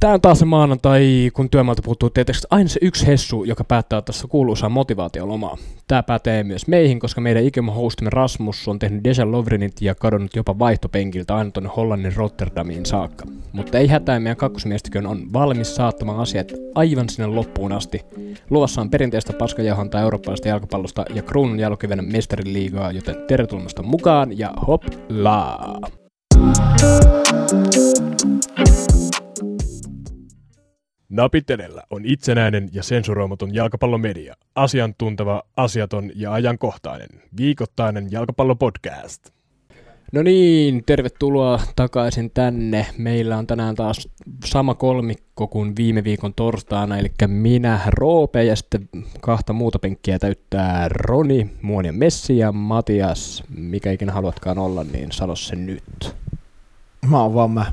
Tämä on taas se maanantai, kun työmaalta puuttuu tietysti aina se yksi hessu, joka päättää tässä kuuluisaa motivaatiolomaa. Tämä pätee myös meihin, koska meidän ikämä hostimme Rasmus on tehnyt Deja Lovrenit ja kadonnut jopa vaihtopenkiltä aina tuonne Hollannin Rotterdamiin saakka. Mutta ei hätää, meidän kakkosmiestikön on valmis saattamaan asiat aivan sinne loppuun asti. Luvassa on perinteistä paskajahontaa eurooppalaisesta jalkapallosta ja kruunun jälkivenä mestariliigaa, joten tervetuloa mukaan ja hop laa! Napit edellä on itsenäinen ja sensuroimaton jalkapallomedia. Asiantunteva, asiaton ja ajankohtainen. Viikoittainen jalkapallopodcast. No niin, tervetuloa takaisin tänne. Meillä on tänään taas sama kolmikko kuin viime viikon torstaina, eli minä, Roope ja sitten kahta muuta penkkiä täyttää Roni, Muoni ja Messi ja Matias. Mikä ikinä haluatkaan olla, niin sano se nyt. Mä oon vaan mä.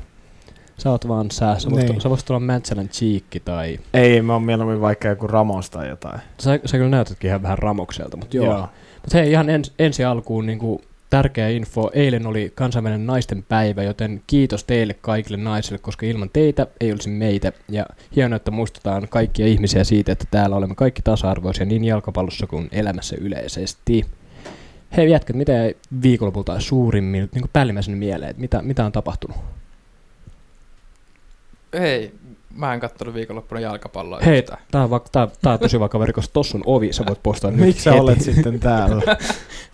Sä oot vaan sä. Sä voisit, Niin. sä voisit olla Mäntsälän Cheekki tai... Ei, mä oon mieluummin vaikka joku Ramos tai jotain. Sä, sä kyllä näytätkin ihan vähän Ramokselta, mutta joo. Joo. Mutta hei, ihan ens, ensi alkuun niin kuin tärkeä info. Eilen oli kansainvälinen naisten päivä, joten kiitos teille kaikille naisille, koska ilman teitä ei olisi meitä. Ja hienoa, että muistetaan kaikkia ihmisiä siitä, että täällä olemme kaikki tasa-arvoisia niin jalkapallossa kuin elämässä yleisesti. Hei jätkät, mitä jäi viikonlopulta suurimmin, niin päällimmäisenä mieleen, että mitä, mitä on tapahtunut? Ei, mä en kattonut viikonloppuna jalkapalloa Hei, yhtään. tää on, vak- tää, tää on tosi vakava rikos, tossa on ovi, sä voit postaa nyt Miksi sä heti. olet sitten täällä?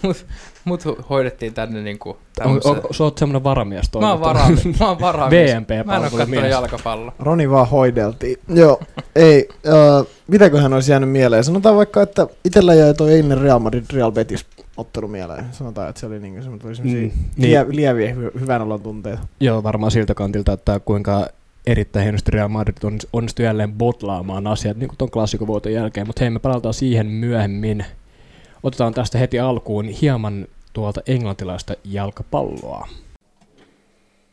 Mut, mut ho- hoidettiin tänne niinku On, on, sä oot semmonen varamies Mä oon varamies. Mä oon varamies. VMP Mä en oo kattonut palvelumies. jalkapalloa. Roni vaan hoideltiin. Joo, ei. Uh, mitäköhän olisi jäänyt mieleen? Sanotaan vaikka, että itellä jäi toi eilinen Real Madrid Real Betis ottelu mieleen. Sanotaan, että se oli niinku semmosia Mm, niin. lie, lieviä hy- hyvän olon tunteita. Joo, varmaan siltä kantilta, että kuinka erittäin hienosti Real Madrid on, onnistui jälleen botlaamaan asiat niin ton klassikovuoton jälkeen, mutta hei, me palataan siihen myöhemmin. Otetaan tästä heti alkuun hieman tuolta englantilaista jalkapalloa.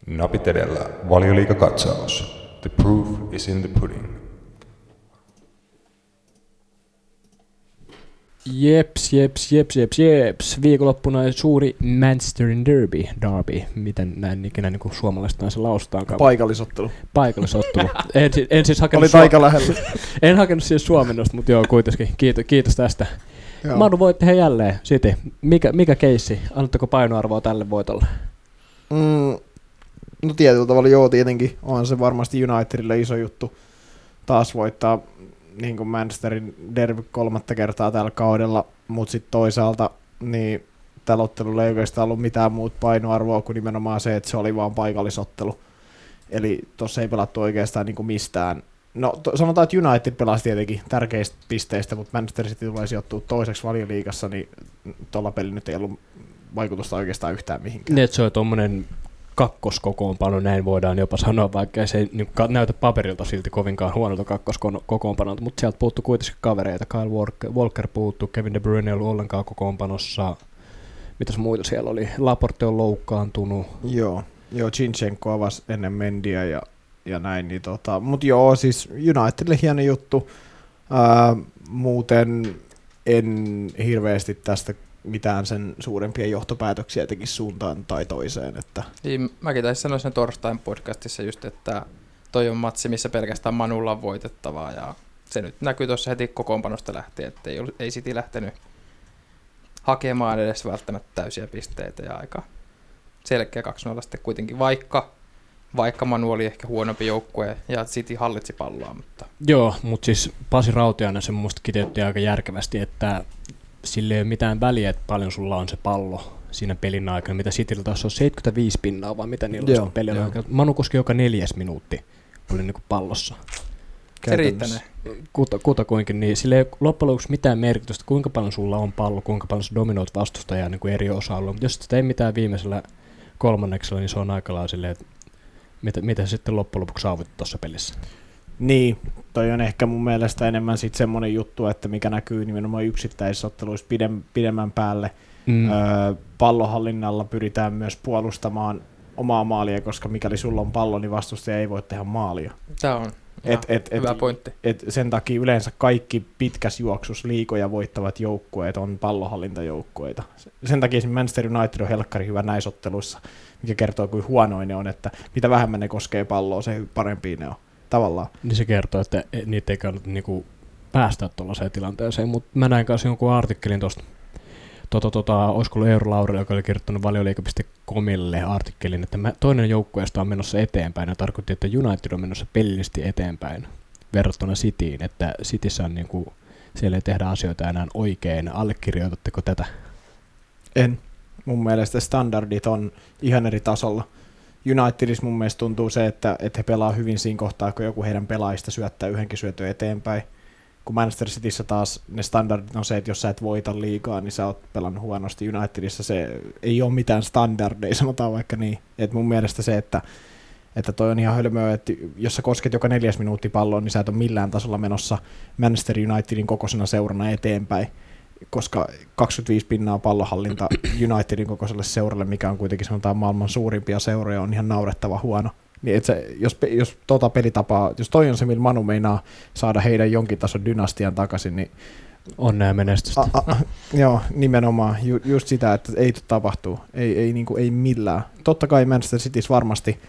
Napit edellä valioliikakatsaus. The proof is in the pudding. Jeps, jeps, jeps, jeps, jeps. Viikonloppuna suuri Manchesterin derby, derby, miten näin ikinä niin suomalaista se lausutaankaan. Paikallisottelu. Paikallisottelu. en, en siis hakenut, Oli aika lähellä. en hakenut siis suomennosta, mutta joo, kuitenkin. Kiitos, kiitos tästä. Joo. Manu voitte he jälleen, City. Mikä, mikä keissi? Annatteko painoarvoa tälle voitolle? Mm, no tietyllä tavalla joo tietenkin. On se varmasti Unitedille iso juttu taas voittaa niin kuin Manchesterin derby kolmatta kertaa tällä kaudella, mutta sitten toisaalta niin tällä ottelulla ei oikeastaan ollut mitään muuta painoarvoa kuin nimenomaan se, että se oli vaan paikallisottelu. Eli tuossa ei pelattu oikeastaan niin kuin mistään. No to, sanotaan, että United pelasi tietenkin tärkeistä pisteistä, mutta Manchester City tulee sijoittua toiseksi valioliigassa, niin tuolla pelillä nyt ei ollut vaikutusta oikeastaan yhtään mihinkään. Niin, se on tuommoinen kakkoskokoonpano, näin voidaan jopa sanoa, vaikka ei se niin ka- näytä paperilta silti kovinkaan huonolta kakkoskokoonpanolta, mutta sieltä puuttuu kuitenkin kavereita. Kyle Walker, Walker puuttuu, Kevin De Bruyne ei ollut ollenkaan kokoonpanossa. Mitäs muita siellä oli? Laporte on loukkaantunut. Joo, joo Chinchenko avasi ennen Mendiä ja, ja näin, niin tota, mutta joo, siis Unitedille hieno juttu. Ää, muuten en hirveästi tästä mitään sen suurempia johtopäätöksiä tekisi suuntaan tai toiseen, että Niin, mäkin taisin sanoa sen torstain podcastissa just, että toi on matsi, missä pelkästään Manulla on voitettavaa ja se nyt näkyy tuossa heti kokoonpanosta lähtien, että ei, ei City lähtenyt hakemaan edes välttämättä täysiä pisteitä ja aika selkeä 2-0 sitten kuitenkin, vaikka, vaikka Manu oli ehkä huonompi joukkue ja City hallitsi palloa, mutta Joo, mutta siis Pasi Rautiainen sen musta kiteytti aika järkevästi, että sille ei ole mitään väliä, että paljon sulla on se pallo siinä pelin aikana, mitä Cityllä taas on 75 pinnaa, vaan mitä niillä on Joo, pelin joo. aikana. Manu koski joka neljäs minuutti oli niinku pallossa. se riittänee. Kuta, kutakuinkin, niin sille ei ole loppujen lopuksi mitään merkitystä, kuinka paljon sulla on pallo, kuinka paljon sä dominoit vastustajaa niin kuin eri osa-alueilla. Mutta jos sitä ei mitään viimeisellä kolmanneksella, niin se on aika lailla silleen, että mitä, mitä sitten loppujen lopuksi saavutit tuossa pelissä. Niin, toi on ehkä mun mielestä enemmän sit semmoinen juttu, että mikä näkyy nimenomaan yksittäisissä otteluissa pidem, pidemmän päälle. Mm. Öö, pallohallinnalla pyritään myös puolustamaan omaa maalia, koska mikäli sulla on pallo, niin vastustaja ei voi tehdä maalia. Tämä on Et, et, et, et, hyvä pointti. et sen takia yleensä kaikki pitkäs juoksus liikoja voittavat joukkueet on pallohallintajoukkueita. Sen takia esimerkiksi Manchester United on helkkari hyvä näissä otteluissa, mikä kertoo kuin huonoin ne on, että mitä vähemmän ne koskee palloa, se parempi ne on. Tavallaan. Niin se kertoo, että e- niitä ei kannata niinku päästä tuollaiseen tilanteeseen, mutta mä näin kanssa jonkun artikkelin tuosta, tota, tota, olisiko ollut Eero Lauri, joka oli kirjoittanut valioliika.comille artikkelin, että mä, toinen joukkueesta on menossa eteenpäin, ja tarkoitti, että United on menossa pelillisesti eteenpäin verrattuna Cityin, että Cityssä on niinku, siellä ei tehdä asioita enää oikein. Allekirjoitatteko tätä? En. Mun mielestä standardit on ihan eri tasolla. Unitedissa mun mielestä tuntuu se, että, että he pelaa hyvin siinä kohtaa, kun joku heidän pelaajista syöttää yhdenkin syötön eteenpäin. Kun Manchester Cityssä taas ne standardit on se, että jos sä et voita liikaa, niin sä oot pelannut huonosti. Unitedissa se ei ole mitään standardeja, sanotaan vaikka niin. Et mun mielestä se, että, että toi on ihan hölmöä, että jos sä kosket joka neljäs minuutti palloon, niin sä et ole millään tasolla menossa Manchester Unitedin kokoisena seurana eteenpäin koska 25 pinnaa pallohallinta Unitedin kokoiselle seuralle, mikä on kuitenkin sanotaan maailman suurimpia seuroja, on ihan naurettava huono. Niin et se, jos, jos tota pelitapaa, jos toi on se, millä Manu meinaa saada heidän jonkin tason dynastian takaisin, niin Onnea menestystä. a, a, joo, nimenomaan ju, just sitä, että ei tapahtuu, ei, ei, niin kuin, ei millään. Totta kai Manchester Cityssä varmasti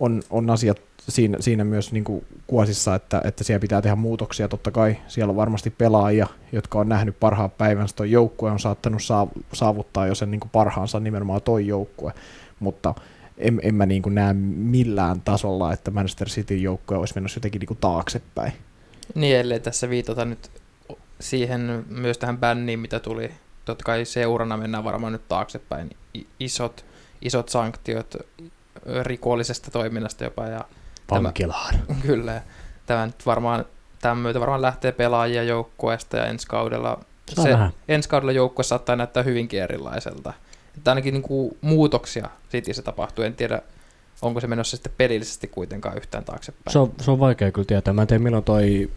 on, on asiat siinä, siinä myös niin kuin kuosissa, että, että siellä pitää tehdä muutoksia. Totta kai siellä on varmasti pelaajia, jotka on nähnyt parhaan päivänsä. Toi joukkue on saattanut saavuttaa jo sen niin kuin parhaansa nimenomaan toi joukkue, mutta en, en mä niin kuin näe millään tasolla, että Manchester City joukkue olisi mennyt jotenkin niin kuin taaksepäin. Niin, ellei tässä viitata nyt siihen myös tähän bänniin, mitä tuli. Totta kai seurana mennään varmaan nyt taaksepäin. Isot, isot sanktiot rikollisesta toiminnasta jopa. Ja Vankilaan. Tämä, kyllä. Tämä nyt varmaan, tämän myötä varmaan lähtee pelaajia joukkueesta ja ensi kaudella, se, ensi kaudella joukkue saattaa näyttää hyvinkin erilaiselta. Että ainakin niin kuin muutoksia se tapahtuu. En tiedä, onko se menossa sitten pelillisesti kuitenkaan yhtään taaksepäin. Se on, se on vaikea kyllä tietää. Mä en tiedä milloin toi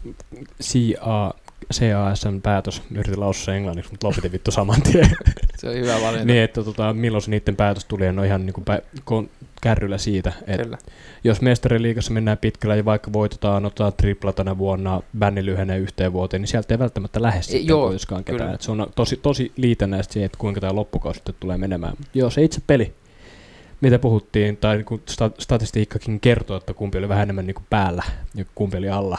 CA, CASN päätös, yritin lausua englanniksi, mutta lopetin vittu saman tien. se on hyvä valinta. niin, että tota, milloin se niiden päätös tuli, en ole ihan niin kuin pä- kärryllä siitä, että Kyllä. jos mestariliigassa mennään pitkällä ja vaikka voitetaan, otetaan tripla tänä vuonna, bänni lyhenee yhteen vuoteen, niin sieltä ei välttämättä lähde sitten Joo, kuitenkaan ketään. se on tosi, tosi liitännäistä siihen, että kuinka tämä loppukausi sitten tulee menemään. Joo, se itse peli, mitä puhuttiin, tai niin statistiikkakin kertoo, että kumpi oli vähän enemmän niin kuin päällä ja kumpi oli alla,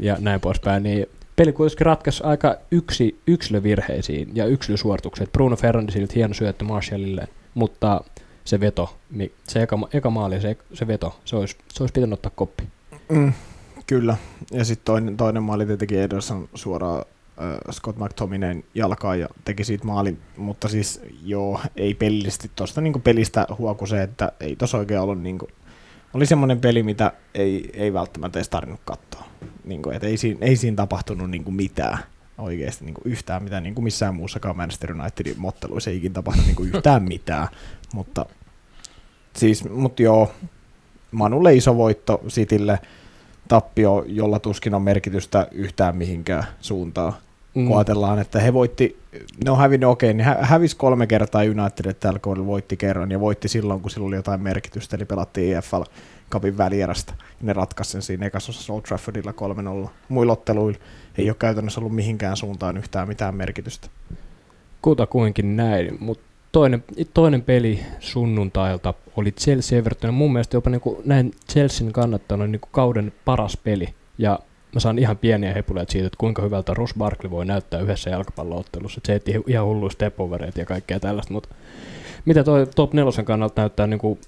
ja näin poispäin, niin peli kuitenkin ratkaisi aika yksi, yksilövirheisiin ja yksilösuorituksiin. Bruno Fernandesilta hieno syöttö Marshallille, mutta se veto, se eka, eka maali, se, se veto, se olisi, se olisi pitänyt ottaa koppi. Mm, kyllä, ja sitten toinen, toinen maali tietenkin Ederson suoraan äh, Scott McTominay jalkaan ja teki siitä maalin, mutta siis joo, ei pelillisesti tuosta niin pelistä huoku se, että ei tuossa oikein ollut niin kuin, oli semmoinen peli, mitä ei, ei välttämättä edes tarvinnut katsoa. Niin kuin, ei, siinä, ei siinä tapahtunut niin kuin mitään oikeasti niin kuin yhtään mitään, niin kuin missään muussakaan Manchester Unitedin motteluissa ei ikinä tapahtunut niin kuin yhtään mitään, mutta siis, mutta joo, Manulle iso voitto Sitille, tappio, jolla tuskin on merkitystä yhtään mihinkään suuntaan. Mm. Kun ajatellaan, että he voitti, ne on hävinnyt okei, okay, niin hä- hävisi kolme kertaa United tällä kaudella voitti kerran ja voitti silloin, kun sillä oli jotain merkitystä, eli pelattiin EFL Cupin välierästä. Ne ratkaisi sen siinä ekassa Old Traffordilla 3-0. Muilla otteluilla ei ole käytännössä ollut mihinkään suuntaan yhtään mitään merkitystä. Kutakuinkin näin, mutta toinen, toinen peli sunnuntailta oli Chelsea Everton. Mun mielestä jopa niin kuin näin Chelsean kannattanut niin kuin kauden paras peli. Ja mä saan ihan pieniä hepuleita siitä, että kuinka hyvältä Ross Barkley voi näyttää yhdessä jalkapalloottelussa. Se etti ihan hullu step ja kaikkea tällaista, mutta mitä toi top nelosen kannalta näyttää niin kuin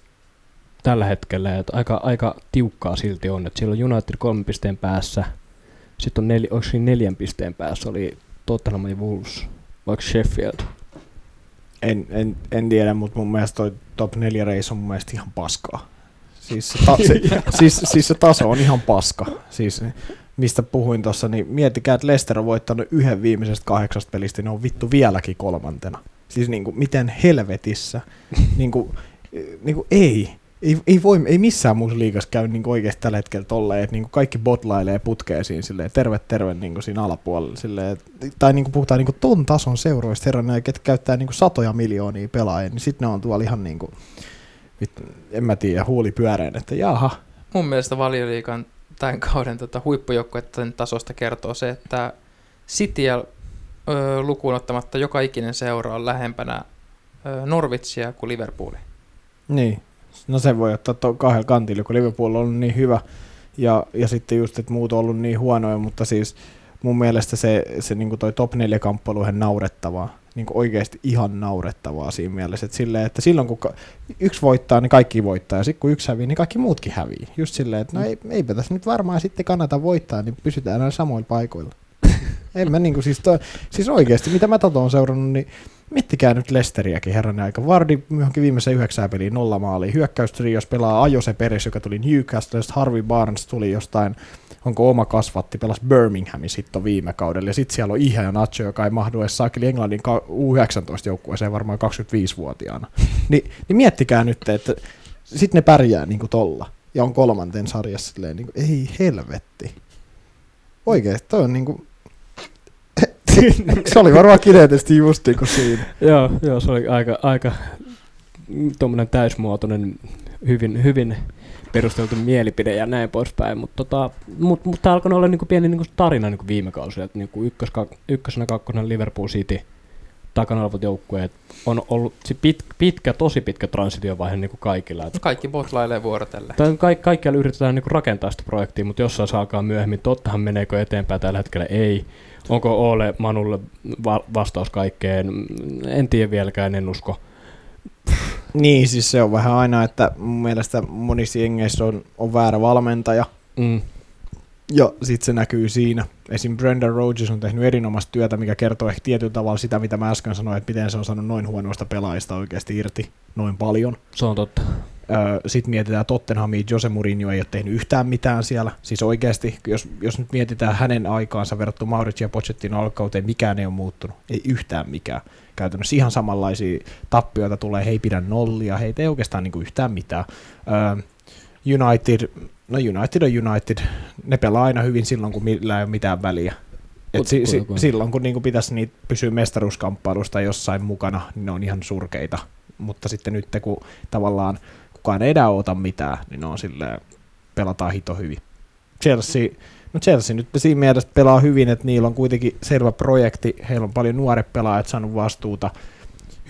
tällä hetkellä, että aika, aika tiukkaa silti on, että siellä on United kolmen pisteen päässä, sitten on nel, neljän pisteen päässä, oli Tottenham ja Wolves, vaikka Sheffield. En, en, en tiedä, mutta mun mielestä toi top 4 reis on mun mielestä ihan paskaa. Siis se, ta- se, siis, siis se taso on ihan paska. Siis mistä puhuin tuossa, niin miettikää, että Leicester on voittanut yhden viimeisestä kahdeksasta pelistä, niin on vittu vieläkin kolmantena. Siis niin kuin, miten helvetissä, niin kuin, niin kuin, ei ei, ei, voi, ei missään muussa liigassa käy niin oikeasti tällä hetkellä tolleen, että niin kaikki botlailee putkeen siinä silleen, terve terve niin siinä alapuolella. Silleen, tai niin puhutaan niin ton tason seuroista herran, ketkä käyttää niin satoja miljoonia pelaajia, niin sitten ne on tuolla ihan niin kuin, en mä tiedä, huuli pyöreen, että jaha. Mun mielestä valioliikan tämän kauden tota, huippujoukkueiden tasosta kertoo se, että Cityä lukuun ottamatta joka ikinen seura on lähempänä ö, Norwitsia kuin Liverpoolia. Niin, No se voi ottaa to- kahdella kantilla, kun Liverpool on ollut niin hyvä ja, ja sitten just, että muut on ollut niin huonoja, mutta siis mun mielestä se, se niin toi top 4 kamppailu on naurettavaa. Niin oikeasti ihan naurettavaa siinä mielessä, että, silleen, että silloin kun ka- yksi voittaa, niin kaikki voittaa, ja sitten kun yksi hävii, niin kaikki muutkin hävii. Just silleen, että no ei, eipä tässä nyt varmaan sitten kannata voittaa, niin pysytään näillä samoilla paikoilla. en mä niinku, siis, toi, siis oikeasti, mitä mä tota on seurannut, niin Miettikää nyt Lesteriäkin herran aika. Vardi johonkin viimeisen yhdeksää peliin nolla maaliin. Hyökkäystrios pelaa Ajose Peres, joka tuli Newcastle, Harvey Barnes tuli jostain, onko oma kasvatti, pelasi Birminghamin sitten viime kaudella. Ja sitten siellä on Ihe ja Nacho, joka ei mahdu edes saakeli Englannin U19-joukkueeseen varmaan 25-vuotiaana. Ni, niin miettikää nyt, että sitten ne pärjää niin kuin tolla. Ja on kolmanten sarjassa silleen, niin kuin, ei helvetti. Oikeesti, toi on niin kuin, se oli varmaan kineettisesti just niin kuin siinä. Joo, joo, se oli aika, aika tuommoinen täysmuotoinen, hyvin, hyvin perusteltu mielipide ja näin poispäin, mutta tota, mut, mut tämä alkoi olla niinku pieni niinku tarina niinku viime kausilla, että niinku ykkös, ykkösenä, kakkosena Liverpool City, takana olevat joukkueet on ollut pit, pitkä, tosi pitkä transitiovaihe niin kuin kaikilla. Et Kaikki botlailee vuorotelle. tai ka- kaikkialla yritetään niin kuin rakentaa sitä projektia, mutta jossain saa alkaa myöhemmin. Tottahan meneekö eteenpäin tällä hetkellä? Ei. Onko Ole Manulle va- vastaus kaikkeen? En tiedä vieläkään, en usko. Niin, siis se on vähän aina, että mun mielestä monissa jengeissä on, on väärä valmentaja, Mm. ja sitten se näkyy siinä. Esim. Brendan Rodgers on tehnyt erinomaista työtä, mikä kertoo ehkä tietyllä tavalla sitä, mitä mä äsken sanoin, että miten se on saanut noin huonoista pelaajista oikeasti irti noin paljon. Se on totta. Sitten mietitään Tottenhamia, Jose Mourinho ei ole tehnyt yhtään mitään siellä. Siis oikeasti, jos, jos nyt mietitään hänen aikaansa verrattuna Mauricio ja Pochettino alkauteen, mikään ei ole muuttunut. Ei yhtään mikään. Käytännössä ihan samanlaisia tappioita tulee, he ei pidä nollia, heitä ei oikeastaan niin kuin yhtään mitään. United, no United on United, ne pelaa aina hyvin silloin, kun millä ei ole mitään väliä. Et si, si, silloin kun niinku pitäisi niitä pysyä mestaruuskamppailusta jossain mukana, niin ne on ihan surkeita. Mutta sitten nyt kun tavallaan kukaan ei enää ota mitään, niin on silleen, pelataan hito hyvin. Chelsea, no Chelsea nyt siinä mielessä pelaa hyvin, että niillä on kuitenkin selvä projekti, heillä on paljon nuoret pelaajat saanut vastuuta,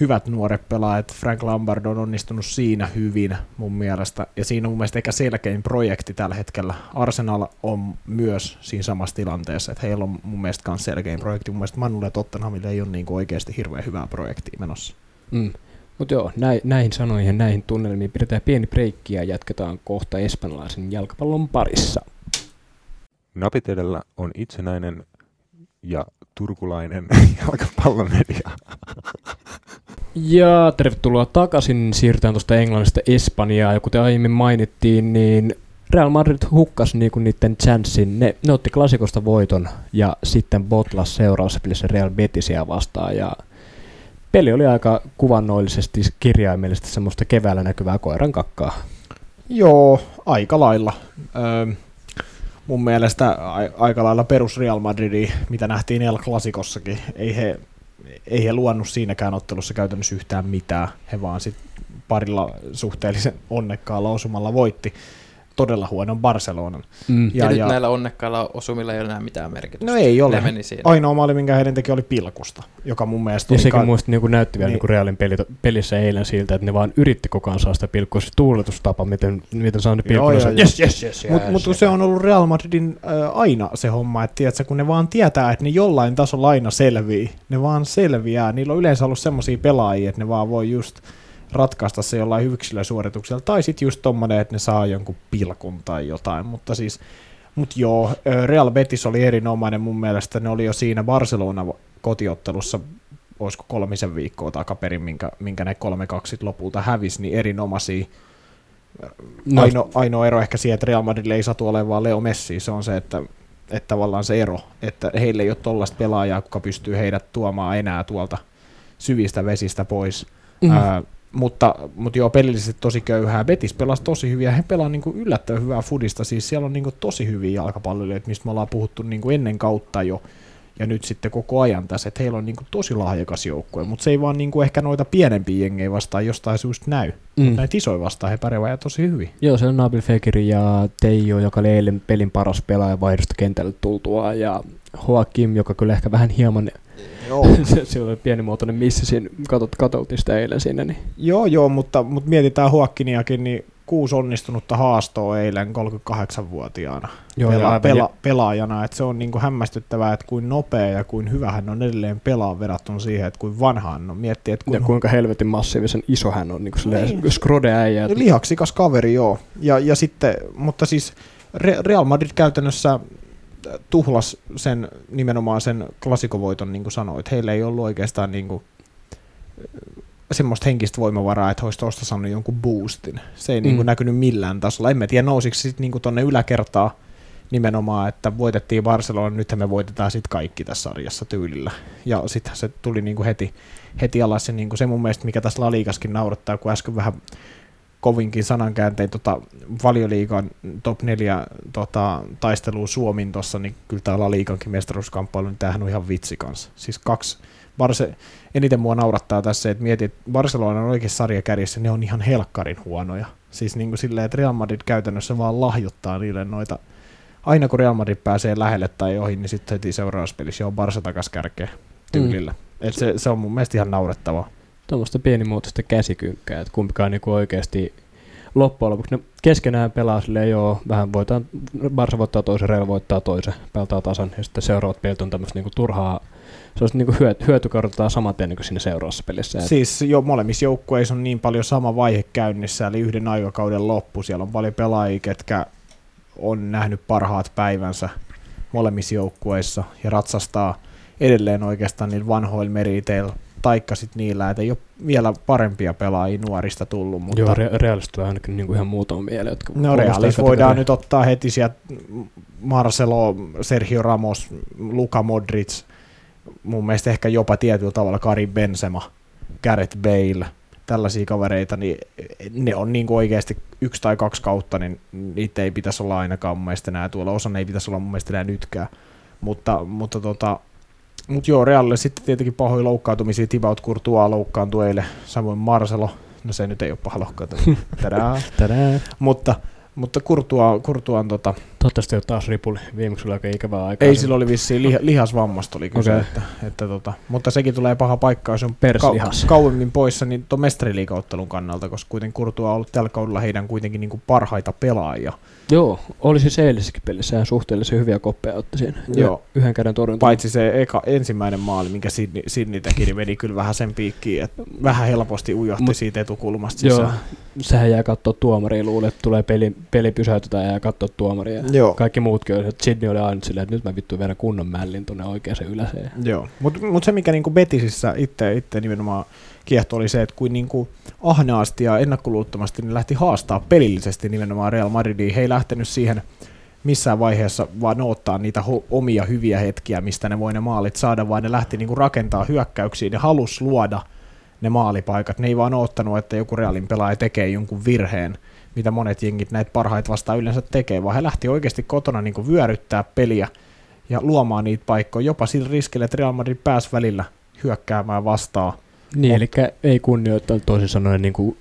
hyvät nuoret pelaajat, Frank Lampard on onnistunut siinä hyvin mun mielestä, ja siinä on mun mielestä eikä selkein projekti tällä hetkellä. Arsenal on myös siinä samassa tilanteessa, että heillä on mun mielestä myös selkein projekti. Mun mielestä Manulle ja Tottenhamille ei ole niin oikeasti hirveän hyvää projektia menossa. Mm. Mutta joo, näin, näihin sanoihin ja näihin tunnelmiin pidetään pieni breikki ja jatketaan kohta espanjalaisen jalkapallon parissa. Napit edellä on itsenäinen ja turkulainen jalkapallomedia. Ja tervetuloa takaisin. Siirrytään tuosta Englannista Espanjaa. Ja kuten aiemmin mainittiin, niin Real Madrid hukkasi niinku niiden chanssin. Ne, ne otti klasikosta voiton ja sitten botlas seuraavassa pelissä Real Betisia vastaan. Ja peli oli aika kuvannollisesti kirjaimellisesti semmoista keväällä näkyvää koiran kakkaa. Joo, aika lailla. Öö, mun mielestä a- aika lailla perus Real Madridi, mitä nähtiin El Clasicossakin. Ei he, ei he luonnut siinäkään ottelussa käytännössä yhtään mitään. He vaan sit parilla suhteellisen onnekkaalla osumalla voitti todella huonon Barcelonan. Mm. Ja, ja, nyt näillä onnekkailla osumilla ei ole enää mitään merkitystä. No ei ole. Ne meni siinä. Ainoa maali, minkä heidän teki, oli pilkusta, joka mun mielestä Ja sekin ka- muista niin näytti vielä Niin. niin. Realin peli, pelissä eilen siltä, että ne vaan yritti koko ajan saa sitä pilkkua. Se tuuletustapa, miten, miten saa ne pilkkua. joo, Yes, joo. yes, yes, yes, Mutta mut, se on ollut Real Madridin äh, aina se homma, että tiedätkö, kun ne vaan tietää, että ne jollain tasolla aina selvii, ne vaan selviää. Niillä on yleensä ollut semmoisia pelaajia, että ne vaan voi just ratkaista se jollain yksilösuorituksella, tai sitten just tommonen, että ne saa jonkun pilkun tai jotain, mutta siis Mut joo, Real Betis oli erinomainen mun mielestä, ne oli jo siinä Barcelona kotiottelussa, olisiko kolmisen viikkoa takaperin, minkä, minkä ne kolme kaksit lopulta hävisi, niin erinomaisia. No, Aino, ainoa ero ehkä siihen, että Real Madrid ei satu olemaan vaan Leo Messi, se on se, että, että tavallaan se ero, että heille ei ole tollaista pelaajaa, joka pystyy heidät tuomaan enää tuolta syvistä vesistä pois. Mm. Mm. Ää, mutta, mutta joo, pelillisesti tosi köyhää. Betis pelasi tosi hyvin ja he pelaa niin yllättävän hyvää fudista. Siis siellä on niin tosi hyviä jalkapalloilijoita, mistä me ollaan puhuttu niin ennen kautta jo. Ja nyt sitten koko ajan tässä, että heillä on niin tosi lahjakas joukkue, mutta se ei vaan niin ehkä noita pienempiä jengejä vastaan jostain syystä näy. mm. Mm. Näitä isoja vastaan he pärjäävät tosi hyvin. Joo, se on Nabil Fekiri ja Teijo, joka oli eilen pelin paras pelaaja vaihdosta kentälle tultua, ja Joakim, joka kyllä ehkä vähän hieman Joo. se, se oli pienimuotoinen missi siinä, katot, katoltiin sitä eilen siinä. Niin. Joo, joo, mutta, mutta mietitään Huakkiniakin, niin kuusi onnistunutta haastoa eilen 38-vuotiaana Joo, pela, ja pela, pelaajana. Että se on niin kuin hämmästyttävää, että kuin nopea ja kuin hyvä hän on edelleen pelaa verrattuna siihen, että kuin vanha hän on. Miettii, että ja kuin kuinka helvetin massiivisen iso hän on, niin kuin Niin. skrode-äijä. että- lihaksikas kaveri, joo. Ja, ja sitten, mutta siis Re- Real Madrid käytännössä tuhlas sen nimenomaan sen klasikovoiton, niin kuin sanoit. Heillä ei ollut oikeastaan niin kuin, semmoista henkistä voimavaraa, että olisi tuosta saanut jonkun boostin. Se ei mm. niin kuin Mm. näkynyt millään tasolla. En tiedä, nousiko sitten niin tuonne yläkertaa nimenomaan, että voitettiin Barcelona, nythän me voitetaan sitten kaikki tässä sarjassa tyylillä. Ja sitten se tuli niin kuin heti, heti alas. Ja niin kuin se mun mielestä, mikä tässä Laliikaskin naurattaa, kun äsken vähän kovinkin sanankääntein tota, valioliigan top 4 tota, taisteluun Suomin tuossa, niin kyllä tämä Laliikankin mestaruuskamppailu, niin tämähän on ihan vitsi kanssa. Siis kaksi, Barse, eniten mua naurattaa tässä, että mietit, että Barcelona on oikein sarjakärjessä, ne on ihan helkkarin huonoja. Siis niin kuin silleen, että Real Madrid käytännössä vaan lahjoittaa niille noita, aina kun Real Madrid pääsee lähelle tai ohi, niin sitten heti seuraavassa pelissä on Barsa takas kärkeä tyylillä. Mm. Et se, se on mun mielestä ihan naurettavaa. Tuommoista pienimuotoista käsikynkkää, että kumpikaan niinku oikeasti loppujen lopuksi ne keskenään pelaa silleen, joo, vähän voitaan, Barsa voittaa toisen, Real voittaa toisen, peltaa tasan, ja sitten seuraavat pelit on tämmöistä niinku turhaa, se on niinku hyöty, hyötykortetaan saman tien niin siinä seuraavassa pelissä. Siis jo molemmissa joukkueissa on niin paljon sama vaihe käynnissä, eli yhden aikakauden loppu. Siellä on paljon pelaajia, ketkä on nähnyt parhaat päivänsä molemmissa joukkueissa ja ratsastaa edelleen oikeastaan niillä vanhoilla meriteillä, taikka sit niillä, että ei ole vielä parempia pelaajia nuorista tullut, mutta joo, re- Realista tulee ainakin niinku ihan muutama mieleen, jotka No kuulostaa Realis kategoria- voidaan nyt ottaa heti sieltä Marcelo, Sergio Ramos, Luka Modric, mun mielestä ehkä jopa tietyllä tavalla Karim Benzema, Gareth Bale, tällaisia kavereita, niin ne on niin oikeasti yksi tai kaksi kautta, niin niitä ei pitäisi olla ainakaan mun mielestä enää tuolla, osa ei pitäisi olla mun mielestä enää nytkään. Mutta, mutta tota, mut joo, Realille sitten tietenkin pahoja loukkaantumisia, Thibaut Courtois loukkaantui eilen, samoin Marcelo, no se nyt ei ole paha loukkaantuminen, Tadaa. Tadää. mutta, mutta Courtois, Courtois on tota, Toivottavasti on taas ripuli. Viimeksi oli aika ikävää aikaa. ei sillä oli vissiin liha, lihasvammasta oli kyse, Okei. että, että tota, mutta sekin tulee paha paikka, jos on Perslihas. kauemmin poissa, niin tuon mestariliikauttelun kannalta, koska kuitenkin Courtois on ollut tällä kaudella heidän kuitenkin niin kuin parhaita pelaajia. Joo, oli siis eilisessäkin pelissä ihan suhteellisen hyviä koppeja otti siinä. Joo. Yhden käden torjunta. Paitsi se eka, ensimmäinen maali, minkä Sidney, Sidney teki, niin meni kyllä vähän sen piikkiin, että vähän helposti ujahti Mut- siitä etukulmasta Joo, sehän jää katsoa tuomaria, luulee, että tulee peli, peli pysäytetään ja jää katsoa tuomaria. Joo. Kaikki muutkin oli, että Sydney oli aina silleen, että nyt mä vittu vedän kunnon mällin tuonne oikeaan yläseen. Joo, mutta mut se mikä niinku Betisissä itse, itse nimenomaan kiehto oli se, että kuin niinku ahnaasti ja ennakkoluulottomasti ne lähti haastaa pelillisesti nimenomaan Real Madridiin. He ei lähtenyt siihen missään vaiheessa vaan ottaa niitä ho- omia hyviä hetkiä, mistä ne voi ne maalit saada, vaan ne lähti niinku rakentaa hyökkäyksiä, ne halus luoda ne maalipaikat. Ne ei vaan ottanut, että joku Realin pelaaja tekee jonkun virheen, mitä monet jengit näitä parhaita vastaan yleensä tekee, vaan he lähti oikeasti kotona niinku vyöryttää peliä ja luomaan niitä paikkoja, jopa sillä riskillä, että Real Madrid pääsi välillä hyökkäämään vastaan. Niin, Mut- eli ei kunnioittaa toisin sanoen niin kuin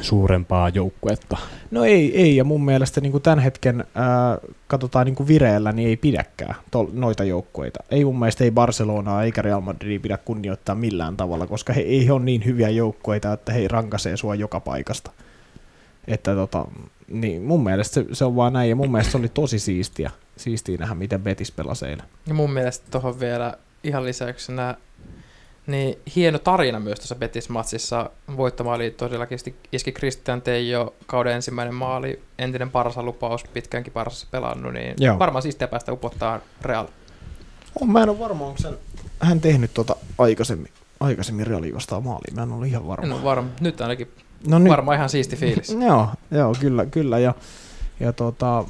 suurempaa joukkuetta. No ei, ei ja mun mielestä niin kuin tämän hetken ää, katsotaan niin kuin vireellä, niin ei pidäkään tol, noita joukkueita. Ei mun mielestä ei Barcelonaa eikä Real Madridia pidä kunnioittaa millään tavalla, koska he ei ole niin hyviä joukkueita, että he rankaisee sua joka paikasta. Että tota, niin mun mielestä se, se on vaan näin, ja mun mielestä se oli tosi siistiä, siistiä nähdä, miten Betis pelasi eilen. Ja mun mielestä tuohon vielä ihan lisäyksenä niin hieno tarina myös tuossa Betis-matsissa. Voittomaali todellakin iski Christian Teijo, kauden ensimmäinen maali, entinen parsa lupaus, pitkäänkin parsassa pelannut, niin Joo. Varmaan siistiä päästä upottaa Real. Oh, mä en ole varma, onko sen, hän tehnyt tota aikaisemmin, aikaisemmin Realia vastaan maaliin. Mä en ole ihan varma. En ole varma. Nyt ainakin no nyt. varmaan ihan siisti fiilis. Joo, joo kyllä, kyllä. Ja, ja tota,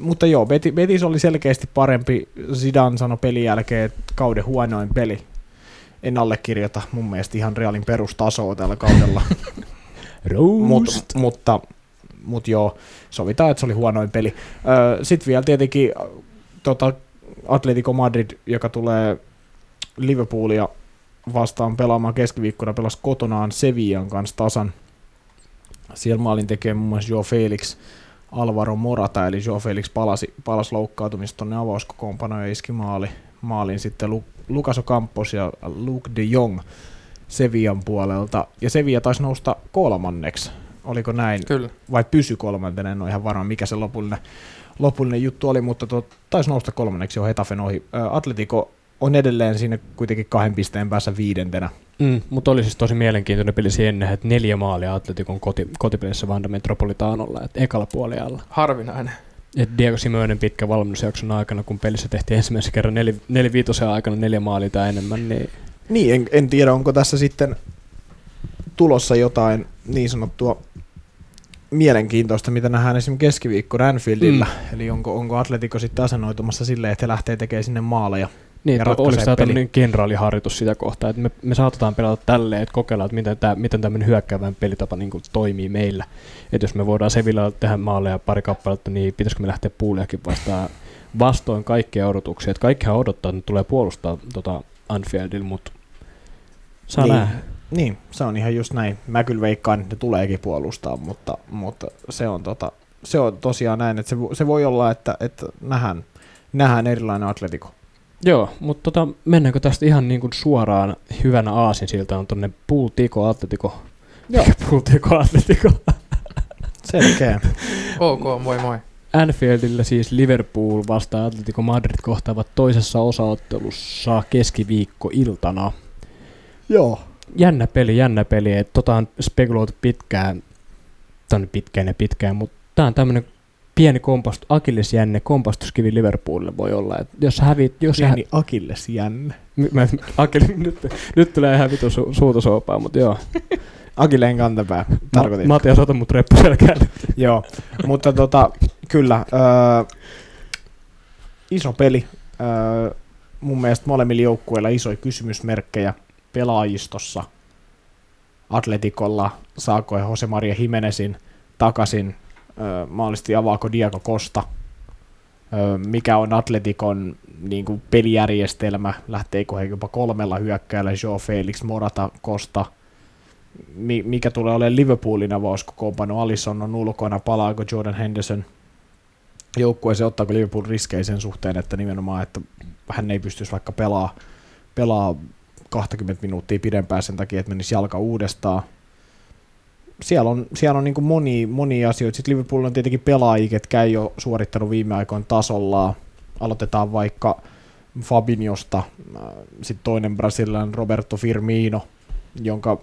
mutta joo, Betis, Betis oli selkeästi parempi. Zidane sanoi pelin jälkeen, että kauden huonoin peli. En allekirjoita mun mielestä ihan Realin perustasoa tällä kaudella. Mut, mutta, mutta joo, sovitaan, että se oli huonoin peli. Sitten vielä tietenkin tota, Atletico Madrid, joka tulee Liverpoolia vastaan pelaamaan keskiviikkona, pelasi kotonaan Sevillan kanssa tasan. Siellä maalin tekee muun muassa Joe Felix, Alvaro Morata, eli Joe Felix palasi, palasi loukkaantumista tuonne avauskokoonpanoon ja iski maali, maalin sitten Lu- Ocampos ja Luke de Jong Sevian puolelta. Ja Sevilla taisi nousta kolmanneksi. Oliko näin? Kyllä. Vai pysy kolmantena, en ole ihan varma mikä se lopullinen, lopullinen juttu oli, mutta tuo, taisi nousta kolmanneksi jo Hetafen ohi. Atletico on edelleen siinä kuitenkin kahden pisteen päässä viidentenä. Mm, mutta oli siis tosi mielenkiintoinen peli siihen, että neljä maalia Atletikon koti, kotipelissä Vanda Metropolitanolla, että ekalla puoliajalla. Harvinainen. Et Diego Simeonen pitkä valmennusjakson aikana, kun pelissä tehtiin ensimmäisen kerran neli, neliviitosen aikana neljä maalia tai enemmän, niin Niin, en, en tiedä, onko tässä sitten tulossa jotain niin sanottua mielenkiintoista, mitä nähdään esimerkiksi keskiviikkona Anfieldillä. Mm. Eli onko, onko Atletico sitten asennoitumassa silleen, että he lähtee tekemään sinne maaleja. Niin, Ja oliko tämä tämmöinen kenraaliharjoitus sitä kohtaa, että me, me saatetaan pelata tälleen, että kokeillaan, että miten, tämä, miten tämmöinen hyökkäävän pelitapa niin kuin toimii meillä. Että jos me voidaan Sevilla tehdä maaleja pari kappaletta, niin pitäisikö me lähteä puuliakin vastaan vastoin kaikkia odotuksia. Että kaikkihan odottaa, että ne tulee puolustaa tota Anfieldilla, mutta saa niin. nähdä. Niin, se on ihan just näin. Mä kyllä veikkaan, että ne tuleekin puolustaa, mutta, mutta se, on tota, se on tosiaan näin, että se, se voi olla, että, että nähdään, nähdään erilainen Atletico. Joo, mutta tota, mennäänkö tästä ihan niin kuin suoraan hyvänä aasin siltä on tonne Pultiko Atletico. Joo. Pultiko Atletico. Selkeä. Ok, moi moi. Anfieldillä siis Liverpool vastaan Atletico Madrid kohtaavat toisessa osaottelussa keskiviikko-iltana. Joo. Jännä peli, jännä peli. Et tota on spekuloitu pitkään, tai pitkään ja pitkään, mutta tämä on tämmöinen pieni kompastu, akillesjänne, kompastuskivi Liverpoolille voi olla. Et jos hävit, jos hä, Pieni Akilles jänne. M- mä, Akille, nyt, nyt tulee ihan vitu su, suutosoopaa, mutta joo. Akilleen kantapää, tarkoitin. Ma, Matias, ota mut reppu selkään. Joo, mutta tota, kyllä, öö, iso peli. Öö, mun mielestä molemmilla joukkueilla isoja kysymysmerkkejä pelaajistossa. Atletikolla saako Jose Maria Jimenezin takaisin, mahdollisesti avaako Diego Costa, mikä on Atletikon niin kuin pelijärjestelmä, lähteekö he jopa kolmella hyökkäällä, Joe Felix, Morata, Costa, mi- mikä tulee olemaan Liverpoolin avauskokoonpano, Alisson on ulkona, palaako Jordan Henderson? Joukkueeseen, ottaako Liverpool riskejä sen suhteen, että nimenomaan, että hän ei pystyisi vaikka pelaa, pelaa 20 minuuttia pidempään sen takia, että menisi jalka uudestaan. Siellä on, siellä on niin kuin moni, moni asioita. Sitten Liverpool on tietenkin pelaajia, ketkä ei ole suorittanut viime aikoina tasollaan. Aloitetaan vaikka Fabinhosta, sitten toinen brasilialainen Roberto Firmino, jonka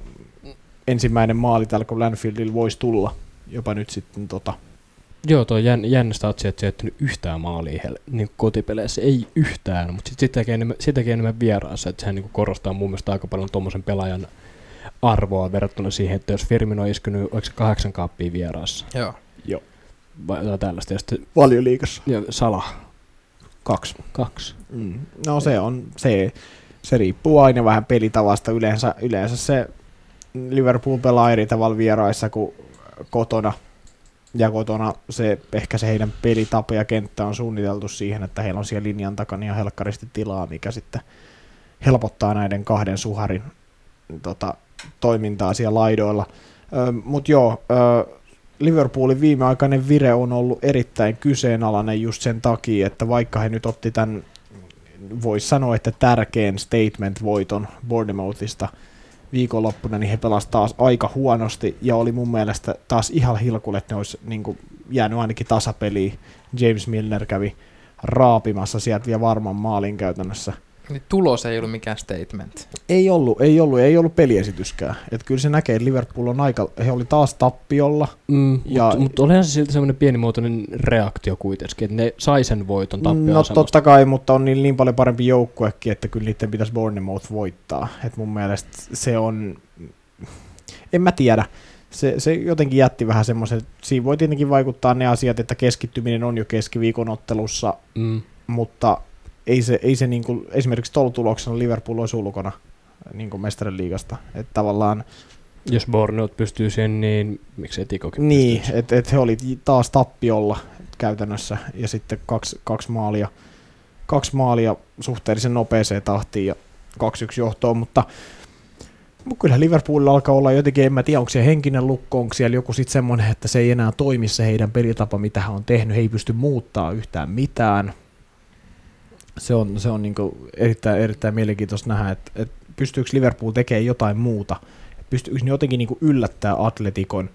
ensimmäinen maali täällä kun Lanfieldilla voisi tulla jopa nyt sitten tota, Joo, tuo jänn, jännä statsi, että se ei jättänyt yhtään maalia hel, niin kotipeleissä. Ei yhtään, mutta sitten sitäkin enemmän, sitäkin enemmän vieraassa, että sehän niin korostaa mun mielestä aika paljon tuommoisen pelaajan arvoa verrattuna siihen, että jos Firmino on iskenyt, oliko se kahdeksan kaappia vieraassa Joo. vai jotain tällaista, ja sitten valioliikassa. ja Salah Kaksi. kaksi. Mm. No se on, se, se riippuu aina vähän pelitavasta. Yleensä, yleensä se Liverpool pelaa eri tavalla vieraissa kuin kotona. Ja kotona se, ehkä se heidän pelitapa ja kenttä on suunniteltu siihen, että heillä on siellä linjan takana ja helkkaristi tilaa, mikä sitten helpottaa näiden kahden suharin tota, toimintaa siellä laidoilla. Mutta joo, Liverpoolin viimeaikainen vire on ollut erittäin kyseenalainen just sen takia, että vaikka he nyt otti tämän, voisi sanoa, että tärkeän statement-voiton Bournemouthista viikonloppuna, niin he pelasivat taas aika huonosti ja oli mun mielestä taas ihan hilkulle, että ne olisi niin kuin, jäänyt ainakin tasapeliin. James Milner kävi raapimassa sieltä vielä varman maalin käytännössä. Niin tulos ei ollut mikään statement. Ei ollut, ei ollut, ei ollut peliesityskään. Et kyllä se näkee, että Liverpool on aika, he oli taas tappiolla. Mm, Ja- mutta mut olihan se silti semmoinen pienimuotoinen reaktio kuitenkin, että ne sai sen voiton tappioon No totta kai, mutta on niin, niin paljon parempi joukkuekin, että kyllä niiden pitäisi Bournemouth voittaa. Et mun mielestä se on, en mä tiedä, se, se jotenkin jätti vähän semmoisen, siinä voi tietenkin vaikuttaa ne asiat, että keskittyminen on jo keskiviikon ottelussa, Mm. mutta ei se, ei se niin kuin, esimerkiksi tuolla tuloksella Liverpool olisi ulkona niin kuin mestarien liigasta. Että tavallaan Jos Bournemouth pystyy sen, niin miksei Tikokin Niin, että et he oli taas tappiolla käytännössä ja sitten kaksi, kaksi maalia, kaksi maalia suhteellisen nopeeseen tahtiin ja 2-1 johtoon, mutta mutta kyllä Liverpoolilla alkaa olla jotenkin, en mä tiedä, onko se henkinen lukko, onko siellä joku sitten semmoinen, että se ei enää toimi se heidän pelitapa, mitä hän on tehnyt, he ei pysty muuttaa yhtään mitään. Se on, se on niin erittäin, erittäin mielenkiintoista nähdä, että, että pystyykö Liverpool tekemään jotain muuta. Pystyykö ne jotenkin niin yllättää Atletikon,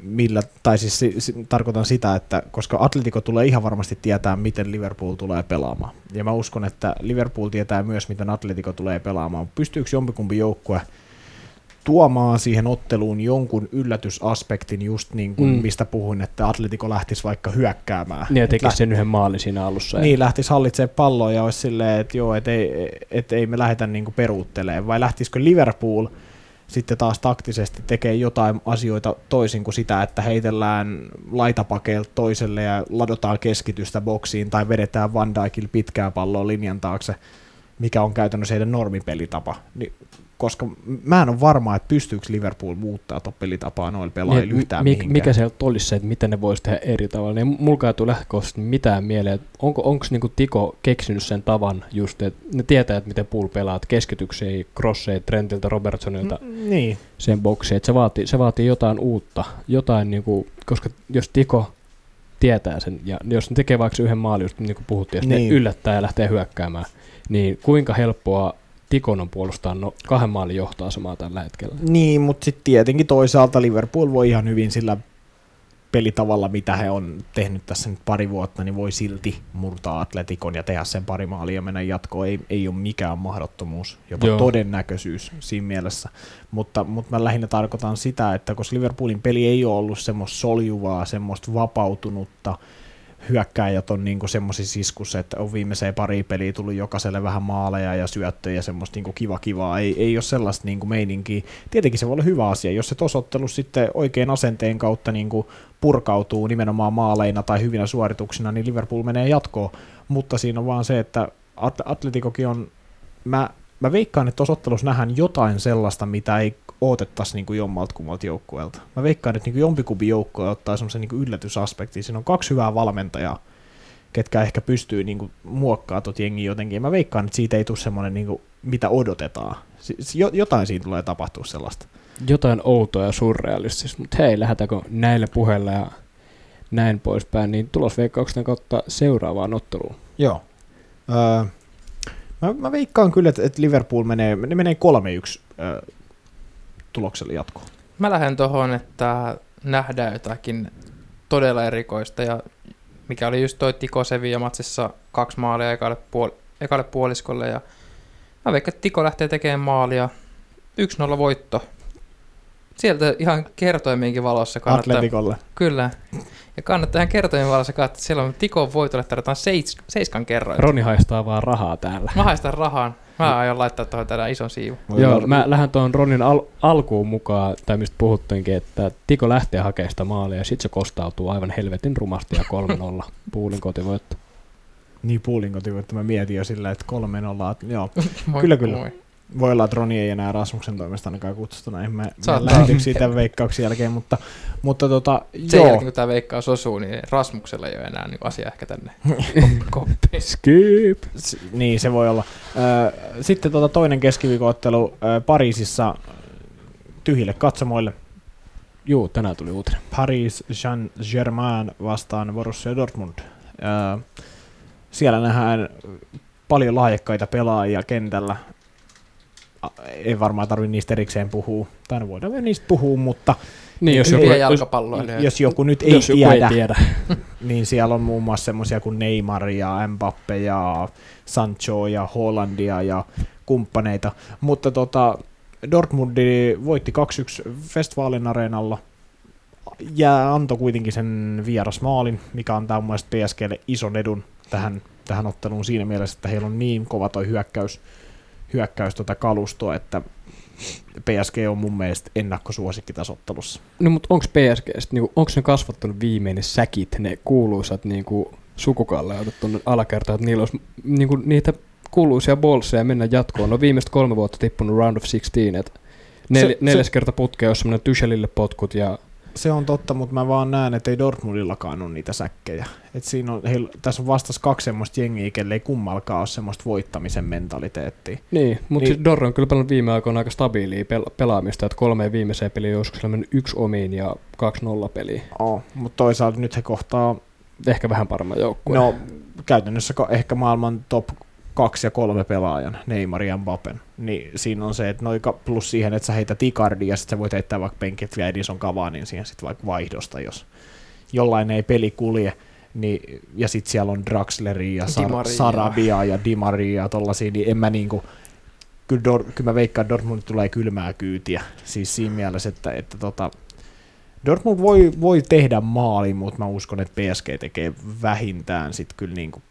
millä, tai siis si, si, tarkoitan sitä, että koska Atletico tulee ihan varmasti tietää, miten Liverpool tulee pelaamaan. Ja mä uskon, että Liverpool tietää myös, miten Atletico tulee pelaamaan. Pystyykö jompikumpi joukkue tuomaan siihen otteluun jonkun yllätysaspektin, just niin kuin mm. mistä puhuin, että Atletico lähtisi vaikka hyökkäämään. Niin, ja tekisi läht... sen yhden maalin siinä alussa. Niin, ja... lähtisi hallitsemaan palloa ja olisi silleen, että joo, että ei, et ei me lähdetä niin peruuttelemaan. Vai lähtisikö Liverpool sitten taas taktisesti tekee jotain asioita toisin kuin sitä, että heitellään laitapakeilta toiselle ja ladotaan keskitystä boksiin tai vedetään Van Dijkille pitkää palloa linjan taakse, mikä on käytännössä heidän normipelitapa. Niin koska mä en ole varma, että pystyykö Liverpool muuttaa tuon pelitapaa noilla pelaajilla niin, yhtään mi- mihinkään. Mikä se olisi se, että miten ne voisi tehdä eri tavalla, niin mulla ei tule lähtökohtaisesti mitään mieleen, että onko onko niinku Tiko keksinyt sen tavan just, että ne tietää, että miten pool pelaat keskityksiä, crosseja Trentiltä, Robertsonilta, mm, niin. sen boksiin, että se vaatii, se vaatii jotain uutta, jotain niinku, koska jos Tiko tietää sen, ja jos ne tekee vaikka yhden maalin, just niin kuin puhuttiin, niin. ne yllättää ja lähtee hyökkäämään, niin kuinka helppoa Tikon on puolustaa no, kahden maalin johtoasemaa tällä hetkellä. Niin, mutta sitten tietenkin toisaalta Liverpool voi ihan hyvin sillä pelitavalla, mitä he on tehnyt tässä nyt pari vuotta, niin voi silti murtaa Atletikon ja tehdä sen pari maalia ja mennä jatkoon. Ei, ei ole mikään mahdottomuus, jopa Joo. todennäköisyys siinä mielessä. Mutta, mutta mä lähinnä tarkoitan sitä, että koska Liverpoolin peli ei ole ollut semmoista soljuvaa, semmoista vapautunutta, hyökkäjät on niinku semmoisissa iskussa, että on viimeiseen pari peliä tullut jokaiselle vähän maaleja ja syöttöjä ja semmoista niinku kiva kivaa. Ei, ei ole sellaista niinku meininkiä. Tietenkin se voi olla hyvä asia, jos se tosottelu sitten oikein asenteen kautta niinku purkautuu nimenomaan maaleina tai hyvinä suorituksina, niin Liverpool menee jatkoon. Mutta siinä on vaan se, että Atletikokin on, mä, mä veikkaan, että tuossa nähdään jotain sellaista, mitä ei odotettaisiin niin kuin jommalta kummalta joukkueelta. Mä veikkaan, että niin jompikumpi joukkue ottaa semmoisen niin yllätysaspektin. Siinä on kaksi hyvää valmentajaa, ketkä ehkä pystyy niin kuin, muokkaamaan tuot jengi jotenkin. Mä veikkaan, että siitä ei tule semmoinen, niin kuin, mitä odotetaan. Jotain siinä tulee tapahtua sellaista. Jotain outoa ja surrealistista, mutta hei, lähdetäänkö näillä puheilla ja näin poispäin, niin tulosveikkauksen kautta seuraavaan otteluun. Joo. Öö, mä, mä veikkaan kyllä, että, että Liverpool menee, ne menee 3-1 öö, tuloksella jatkoon? Mä lähden tuohon, että nähdään jotakin todella erikoista ja mikä oli just toi Tiko Sevilla matsissa kaksi maalia ekalle, puol- ekalle puoliskolle ja mä veikkaan, että Tiko lähtee tekemään maalia. 1-0 voitto. Sieltä ihan kertoimienkin valossa kannattaa... Atletikolle. Kyllä. Ja kannattaa ihan kertoimien valossa katsoa, että siellä on Tikon voitolle tarvitaan seits, seiskan kerroin. Roni haistaa vaan rahaa täällä. Mä haistan rahaa. Mä aion laittaa tuohon tällä ison siivu. Joo, mä lähden tuon Ronin al- alkuun mukaan, tai mistä puhuttiinkin, että Tiko lähtee hakemaan sitä maalia ja sitten se kostautuu aivan helvetin rumasti ja 3-0 puulin kotivoitto. Niin puulin kotivoitto, mä mietin jo sillä, että 3-0, joo. moi, kyllä kyllä. Moi. Voi olla, että Roni ei enää Rasmuksen toimesta ainakaan kutsutuna, en mä, mä tämän veikkauksen jälkeen, mutta, mutta tota, Sen joo. jälkeen kun tämä veikkaus osuu, niin Rasmuksella ei ole enää niin asia ehkä tänne koppiin. Skip! S- niin, se voi olla. Sitten tota toinen keskiviikottelu Pariisissa tyhjille katsomoille. Joo, tänään tuli uutinen. Paris Saint-Germain vastaan Borussia Dortmund. Siellä nähdään paljon lahjakkaita pelaajia kentällä ei varmaan tarvitse niistä erikseen puhua. Tai voidaan niistä puhua, mutta niin, jos, joku, jos, jos joku nyt ei jos tiedä, ei tiedä. niin siellä on muun muassa semmoisia kuin Neymar ja Mbappe ja Sancho ja Hollandia ja kumppaneita. Mutta tota, Dortmundi voitti 2-1 Festivaalin areenalla ja antoi kuitenkin sen vierasmaalin, mikä antaa mun mielestä PSGlle ison edun tähän, tähän otteluun siinä mielessä, että heillä on niin kova toi hyökkäys, hyökkäys tota kalustoa, että PSG on mun mielestä ennakkosuosikki tässä ottelussa. No mutta onko PSG, niinku, onko ne kasvattanut viimeinen säkit, ne kuuluisat niinku, sukukalleudut tuonne alakertaan, että niillä olisi niinku, niitä kuuluisia bolseja mennä jatkoon. No viimeiset kolme vuotta tippunut round of 16, että nel, se, neljäs se, kerta putkea olisi semmoinen Tuchelille potkut ja se on totta, mutta mä vaan näen, että ei Dortmundillakaan ole niitä säkkejä. Et siinä on, heillä, tässä on vastas kaksi semmoista jengiä, kelle ei kummalkaan ole semmoista voittamisen mentaliteettia. Niin, mutta niin. siis Dorro on kyllä pelannut viime aikoina aika stabiilia pel- pelaamista, että kolme viimeiseen peliä joskus mennyt yksi omiin ja kaksi nolla peliä. Oh, mutta toisaalta nyt he kohtaa... Ehkä vähän paremman joukkueen. No, käytännössä ehkä maailman top kaksi ja kolme pelaajan, Neymar ja Mbappen, niin siinä on se, että noika plus siihen, että sä heität Icardi ja sitten sä voit heittää vaikka penkit vielä Edison Cavaniin siihen sitten vaikka vaihdosta, jos jollain ei peli kulje, niin, ja sitten siellä on Draxleri ja Sar-. Sarabia ja Di Maria ja tollasia, niin en mä niinku, kyllä, Dor- kyllä mä veikkaan, että Dortmund tulee kylmää kyytiä, siis siinä mielessä, että, että tota, Dortmund voi, voi tehdä maali, mutta mä uskon, että PSG tekee vähintään sit kyllä niinku,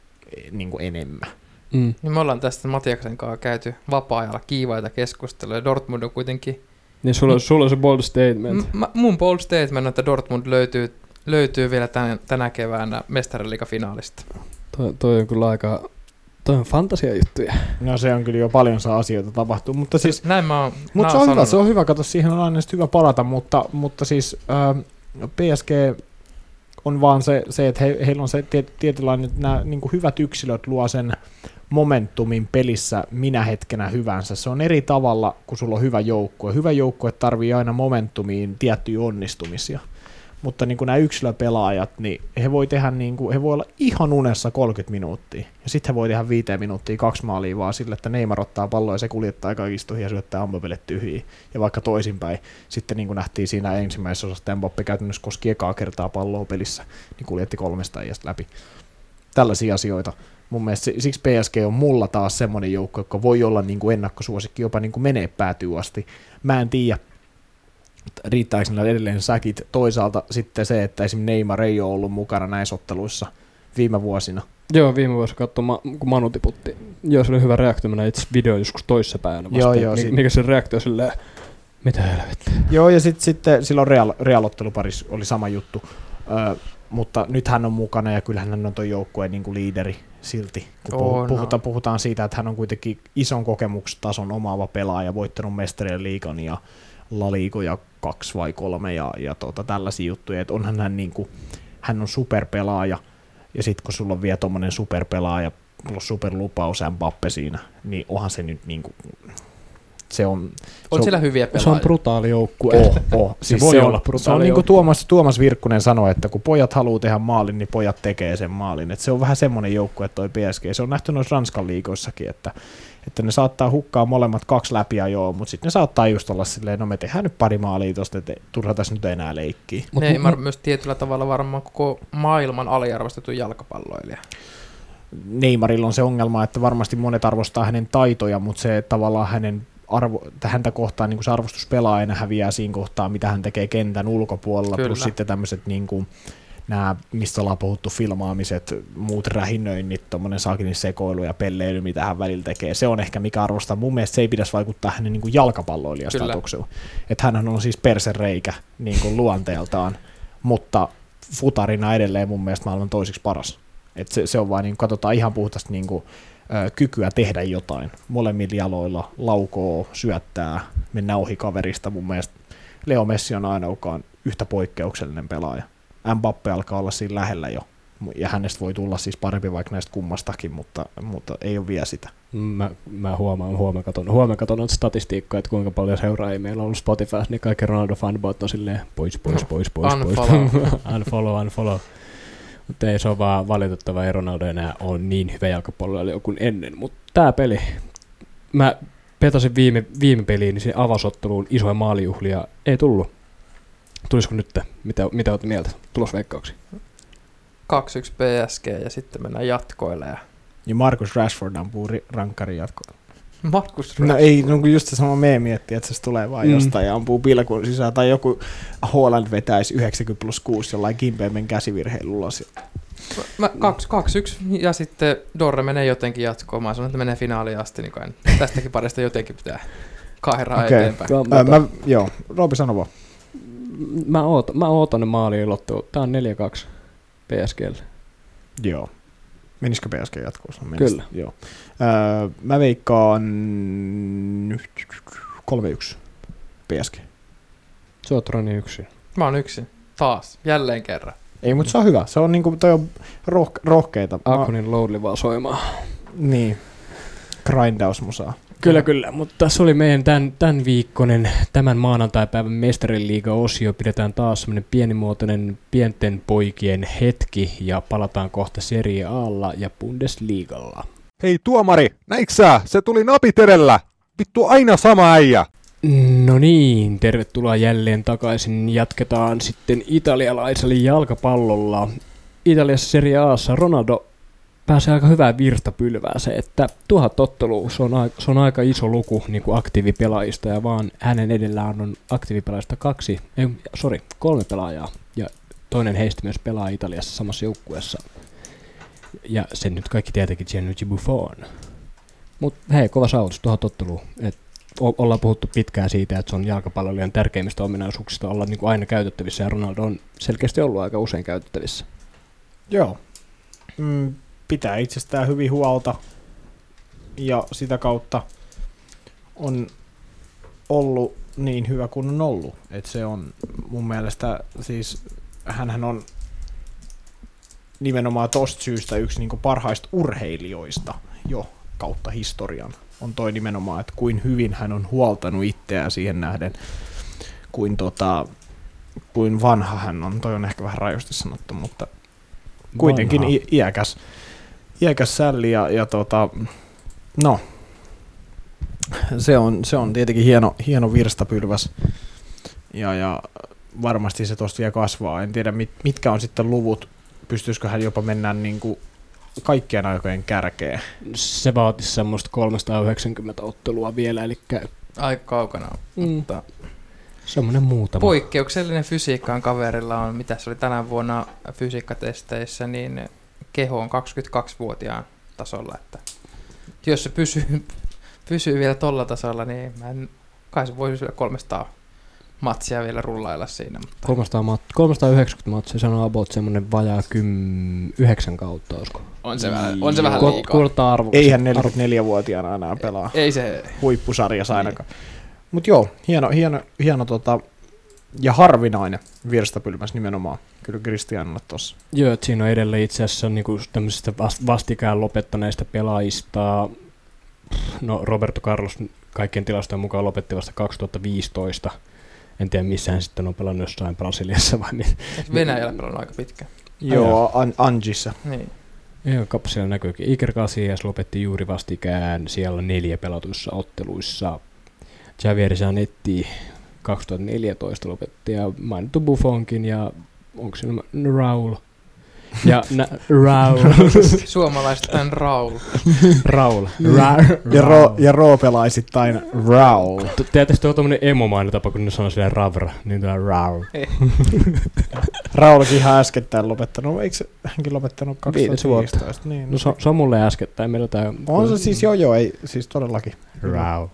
niinku enemmän. Mm. Niin me ollaan tästä Matiaksen kanssa käyty vapaa-ajalla kiivaita keskusteluja. Dortmund on kuitenkin... Niin sulla, sulla on se bold statement. M- mun bold statement on, että Dortmund löytyy, löytyy vielä tänä, tänä keväänä mestariliigafinaalista. Toi, toi on kyllä aika... Toi on fantasiajuttuja. No se on kyllä jo paljon saa asioita tapahtuu, mutta siis Näin mä oon, Mutta mä se on hyvä, sanonut. se on hyvä, kato, siihen on aina hyvä palata, mutta, mutta siis ää, PSG on vaan se, se että he, heillä on se tiet, tietynlainen, että nämä niin hyvät yksilöt luo sen momentumin pelissä minä hetkenä hyvänsä. Se on eri tavalla, kun sulla on hyvä joukkue. Hyvä joukkue tarvii aina momentumiin tiettyjä onnistumisia. Mutta niin kuin nämä yksilöpelaajat, niin he voi tehdä niin kuin, he voi olla ihan unessa 30 minuuttia. Ja sitten he voi tehdä viiteen minuuttia kaksi maalia vaan sillä, että Neymar ottaa palloa ja se kuljettaa kaikista ja syöttää ammopelle tyhjiin. Ja vaikka toisinpäin, sitten niin kuin nähtiin siinä ensimmäisessä osassa, Mbappe käytännössä koski ekaa kertaa palloa pelissä, niin kuljetti kolmesta iästä läpi. Tällaisia asioita. Mun mielestä si- siksi PSG on mulla taas semmoinen joukko, joka voi olla niin kuin ennakkosuosikki, jopa niin kuin menee päätyy asti. Mä en tiedä, riittääkö niillä edelleen säkit. Toisaalta sitten se, että esimerkiksi Neymar ei ole ollut mukana näissä otteluissa viime vuosina. Joo, viime vuosi katsoin, kun Manu tiputti. Joo, se oli hyvä reaktio. Mä näin itse video joskus toissapäivänä vasta. Joo, joo, Mi- mikä se reaktio silleen, mitä helvettiä. Joo, ja sitten sit silloin Real, Real-otteluparis oli sama juttu. Ö, mutta nyt hän on mukana ja kyllähän hän on tuon joukkueen niin liideri silti. Kun On, puhutaan, on. puhutaan siitä, että hän on kuitenkin ison kokemustason omaava pelaaja, voittanut mestarien liigan ja La Ligoja kaksi vai kolme ja, ja tota, tällaisia juttuja. Et onhan hän, niin kuin, hän on superpelaaja ja sitten kun sulla on vielä tuommoinen superpelaaja plus superlupaus Mbappe siinä, niin onhan se nyt niin kuin, se on, On se siellä hyviä Se pelaajia. on brutaali joukkue. Oh, oh. Siis voi se olla on, brutaali se on niin kuin. Tuomas, Tuomas Virkkunen sanoi, että kun pojat haluaa tehdä maalin, niin pojat tekee sen maalin. Et se on vähän semmoinen joukkue toi PSG. Se on nähty noissa Ranskan liigoissakin, että, että ne saattaa hukkaa molemmat kaksi läpiä joo, mutta sitten ne saattaa just olla silleen, no me tehdään nyt pari maalia tosta, että turha tässä nyt enää leikkiä. Mut Neymar mu- myös tietyllä tavalla varmaan koko maailman aliarvostettu jalkapalloilija. Neymarilla on se ongelma, että varmasti monet arvostaa hänen taitoja, mutta se tavallaan hänen arvo, häntä kohtaan niin kuin se arvostus pelaajana häviää siinä kohtaa, mitä hän tekee kentän ulkopuolella, Kyllä. plus sitten tämmöiset niin kuin, nämä, mistä ollaan puhuttu, filmaamiset, muut rähinöinnit, tuommoinen saakinin sekoilu ja pelleily, mitä hän välillä tekee. Se on ehkä mikä arvostaa. Mun mielestä se ei pitäisi vaikuttaa hänen niin jalkapalloilijastatuksella. Että hän on siis persereikä niin kuin luonteeltaan, mutta futarina edelleen mun mielestä maailman toiseksi paras. Et se, se on vaan, niin katsotaan ihan puhtaasti niin kuin, kykyä tehdä jotain. Molemmilla jaloilla laukoo, syöttää, mennä ohi kaverista. Mun mielestä Leo Messi on aina olkaan yhtä poikkeuksellinen pelaaja. Mbappe alkaa olla siinä lähellä jo. Ja hänestä voi tulla siis parempi vaikka näistä kummastakin, mutta, mutta ei ole vielä sitä. Mä, mä huomaan, huomenna katon, huomenna katon noita statistiikkoja, että kuinka paljon seuraajia meillä on ollut Spotifyssa, niin kaikki Ronaldo fanbot on silleen pois, pois, pois, pois, Unfollow. pois. unfollow, unfollow. Mutta ei se ole vaan valitettava, ei Ronaldo enää ole niin hyvä jalkapalloilija kuin ennen. Mutta tämä peli, mä petasin viime, viime peliin, niin se avausotteluun isoja maalijuhlia ei tullut. Tulisiko nyt? Mitä, mitä olet mieltä? Tulosveikkauksi. 2-1 PSG ja sitten mennään jatkoille. Ja Ja Marcus Rashford ampuu ri- rankkarin jatkoon. Markus No ei, no kun just se sama meemi, että se tulee vaan Mm. jostain ja ampuu pilkun sisään, tai joku Holland vetäisi 90 plus 6 jollain kimpeämmen käsivirheillä ulos. Mä 2-1 ja sitten Dorre menee jotenkin jatkoon. Mä sanon, että menee finaaliin asti, niin kai tästäkin parista jotenkin pitää kairaa Okei. eteenpäin. Ää, mä, joo, Roopi sano vaan. mä, ootan, mä ootan ne maaliin lottoon. Tää on 4-2 PSGlle. Joo. Menisikö PSG jatkoon? Kyllä. Joo. Öö, mä veikkaan 3-1 PSG. Se on Troni yksin. Mä oon yksin. Taas. Jälleen kerran. Ei, mutta se on hyvä. Se on niinku, toi on rohke- rohkeita. Mä- Akonin loudly vaan soimaan. Niin. Grindausmusaa. Kyllä, kyllä, mutta tässä oli meidän tämän, tämän viikkonen, tämän maanantaipäivän mestariliiga-osio. Pidetään taas semmoinen pienimuotoinen pienten poikien hetki ja palataan kohta Serie Alla ja Bundesliigalla. Hei tuomari, näiksää? Se tuli napiterellä. Vittu aina sama äijä. No niin, tervetuloa jälleen takaisin. Jatketaan sitten italialaisella jalkapallolla. Italiassa Serie Aassa Ronaldo pääsee aika hyvää virtapylvää se, että tuhat ottelua, se on, aika, se on aika iso luku niin kuin aktiivipelaajista ja vaan hänen edellään on aktiivipelaajista kaksi, ei, sorry, kolme pelaajaa ja toinen heistä myös pelaa Italiassa samassa joukkueessa. Ja sen nyt kaikki tietenkin Gianluigi Buffon. Mutta hei, kova saavutus, tuhat ottelua. Et o- ollaan puhuttu pitkään siitä, että se on jalkapallolijan tärkeimmistä ominaisuuksista olla niin kuin aina käytettävissä ja Ronaldo on selkeästi ollut aika usein käytettävissä. Joo. Mm, pitää itsestään hyvin huolta ja sitä kautta on ollut niin hyvä kuin on ollut. Et se on mun mielestä siis, hänhän on nimenomaan tosta syystä yksi niinku parhaista urheilijoista jo kautta historian. On toi nimenomaan, että kuin hyvin hän on huoltanut itseään siihen nähden, kuin, tota, kuin vanha hän on. Toi on ehkä vähän rajoisesti sanottu, mutta kuitenkin Vanha. i- iäkäs, iäkäs sälli ja, ja tota, no, se on, se on tietenkin hieno, hieno virstapylväs ja, ja varmasti se tosta vielä kasvaa. En tiedä mit, mitkä on sitten luvut, pystyisikö hän jopa mennä niin kuin kaikkien aikojen kärkeen. Se vaatisi semmoista 390 ottelua vielä, eli Aika kaukana. mm, Mutta semmoinen muutama. poikkeuksellinen fysiikkaan kaverilla on, mitä se oli tänä vuonna fysiikkatesteissä, niin keho on 22-vuotiaan tasolla. Että jos se pysyy, pysyy vielä tolla tasolla, niin mä en, kai se voisi vielä 300 matsia vielä rullailla siinä. Mutta 300 mat- 390 matsia, se on about semmoinen vajaa 10, 9 kautta, olisiko? on se vähän, on se vähän liikaa. Kuulostaa arvo. Eihän 44-vuotiaana enää pelaa Ei se, huippusarjassa ainakaan. Mutta joo, hieno, hieno, hieno tota, ja harvinainen virstapylväs nimenomaan. Kyllä Kristianilla tossa. Joo, että siinä on edelleen itse asiassa niinku tämmöisistä vast- vastikään lopettaneista pelaajista. No Roberto Carlos kaikkien tilastojen mukaan lopetti vasta 2015. En tiedä missä hän sitten on pelannut jossain Brasiliassa vai eikö Venäjällä pelannut aika pitkä. Joo, An- Angissa. Niin. Joo, kappa siellä näkyykin. Iker Casillas lopetti juuri vastikään siellä neljä pelatuissa otteluissa. Javier Zanetti 2014 lopetti ja mainittu Buffonkin ja onko se Raul? Ja nä, Raul. Suomalaiset tämän Raul. Raul. Ra, Ja, ro, ja Ro pelaisittain Raul. Tiedätkö, tuo on tommonen emomainen tapa, kun ne sanoo silleen Ravra, niin tää Raul. Raulkin ihan äskettäin lopettanut. Eikö se hänkin lopettanut Viitisen vuotta. 2015? Niin, No se, se on mulle äskettäin, meillä tää... on se siis joo joo, ei, siis todellakin. Raul.